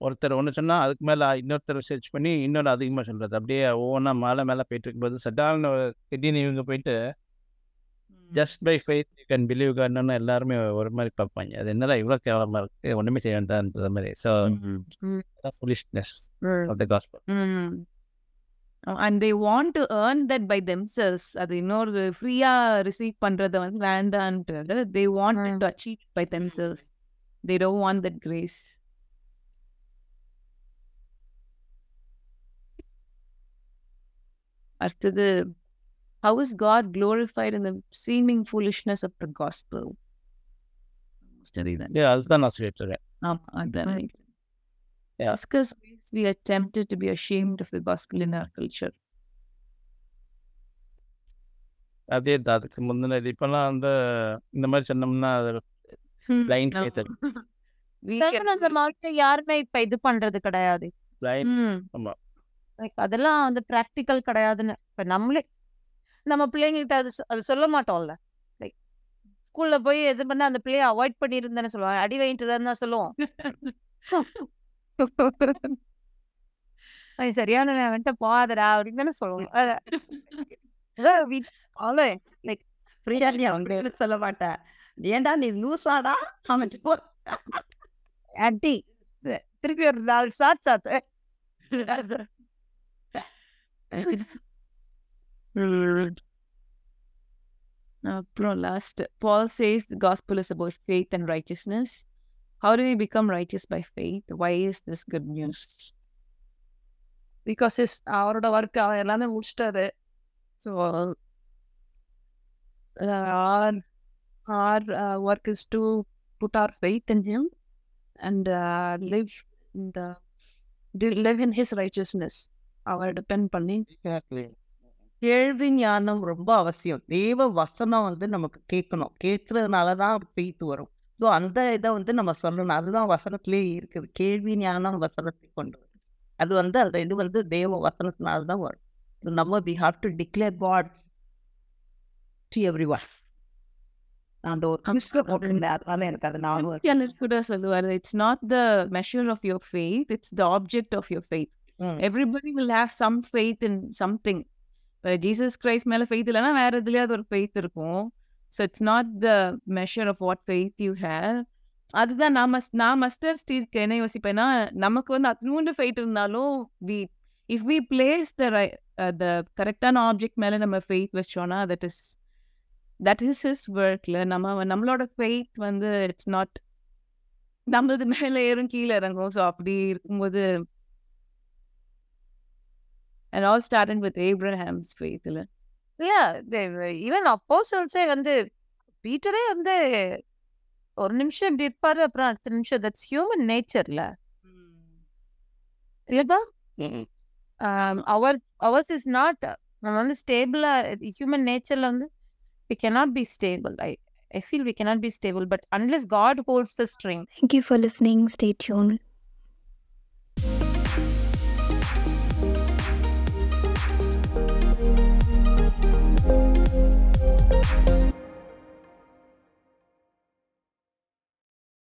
ஒருத்தர் ஒன்று சொன்னால் அதுக்கு மேலே இன்னொருத்தர் சர்ச் பண்ணி இன்னொரு அதிகமாக சொல்கிறது அப்படியே ஒவ்வொன்றா மேலே மேலே போயிட்டு இருக்கும்போது சட்டான திடீர்னு இவங்க போயிட்டு just by faith you can believe கார்டன்னு எல்லாருமே ஒரு மாதிரி பார்ப்பாங்க. அது என்னடா இவ்வளோ கேவலமாக இருக்குது ஒன்றுமே செய்ய வேண்டாம்ன்ற மாதிரி. So foolishness of the gospel and they want to earn that by themselves அது இன்னொரு ஃப்ரீயா ரிசீவ் பண்றத வந்து வேண்டான்றது they want to achieve by themselves They don't want that grace அடுத்தது how is God glorified in the seeming foolishness of the gospel? சரிதான் அதுதான் நான் சொல்லிட்டு இருக்கேன் ஆமா அதான் நினைக்கிறேன் Yeah. Discuss ways we are tempted to be ashamed of the gospel in our culture. அதே தான் அதுக்கு முந்தின இது இப்போல்லாம் வந்து இந்த மாதிரி சொன்னோம்னா அது பிளைண்ட் ஃபேத் அந்த மாதிரி யாருமே இப்ப இது பண்றது கிடையாது அதெல்லாம் வந்து ப்ராக்டிக்கல் கிடையாதுன்னு இப்ப நம்மளே நம்ம பிள்ளைங்ககிட்ட அது அது சொல்ல மாட்டோம்ல லைக் ஸ்கூல்ல போய் எது பண்ண அந்த பிள்ளைய அவாய்ட் பண்ணியிருந்தேன்னு சொல்லுவாங்க அடி வாங்கிட்டு தான் சொல்லுவோம் சரியான வந்துட்டு போகாதடா அப்படின்னு தானே சொல்லுவோம் சொல்ல மாட்டேன் ஏன்டா நீ லூசாடா? அவன் போ. அடி திருப்பி ஒரு நாலு சாத் சாத்து அப்புறம் last Paul says the gospel is about faith and righteousness how do we become righteous by faith why is this good news because is அவரோட ஒர்க் அவர் எல்லாமே முடிச்சிட்டாரு. So our our work is to put our faith in him and live இந்த live in his righteousness அவர் depend பண்ணி கேள்வி ஞானம் ரொம்ப அவசியம். தேவ வசனம் வந்து நமக்கு கேட்கணும். கேட்கறதுனால தான் பெய்த்து வரும். ஸோ அந்த இதை வந்து நம்ம சொல்லணும். அதுதான் வசனத்திலேயே இருக்குது. கேள்வி ஞானம் வசனத்தை கொண்டு வரும். அது வந்து அந்த இது வந்து தேவ வசனத்தினால தான் வரும். So நம்ம we have to declare God to every one அந்த ஒரு மிஸ்ல போட்டிருந்தேன். அதனால எனக்கு அது ஞாபகம் கூட சொல்லுவார் it's not the measure of your faith it's the object of your faith. Everybody will have some faith in something Jesus Christ மேல ஃபெய்த் இல்லைன்னா வேற எதுலயாவது ஒரு ஃபெய்த் இருக்கும். So it's not the measure of what faith you have அதுதான் நான் மஸ் நான் மஸ்டர் ஸ்டீருக்கு என்ன யோசிப்பேன்னா நமக்கு வந்து அத்னூண்டு ஃபெய்த் இருந்தாலும் we if we place the the கரெக்டான ஆப்ஜெக்ட் மேல நம்ம ஃபெய்த் வச்சோன்னா that is that is his ஒர்க்ல நம்ம நம்மளோட ஃபெய்த் வந்து இட்ஸ் நாட் நம்மளது மேலே ஏறும் கீழே இறங்கும். ஸோ அப்படி இருக்கும்போது and all started with Abraham's faith இல்ல இல்ல ஈவன் அப்போசல்ஸே வந்து பீட்டரே வந்து ஒரு நிமிஷம் இப்படி இருப்பாரு அப்புறம் அடுத்த நிமிஷம் தட்ஸ் ஹியூமன் நேச்சர்ல இல்லப்பா? அவர் அவர்ஸ் இஸ் நாட் நம்ம வந்து ஸ்டேபிளா ஹியூமன் நேச்சர்ல வந்து we cannot be stable. I, I feel we cannot be stable, but unless God holds the string. Thank you for listening. Stay tuned.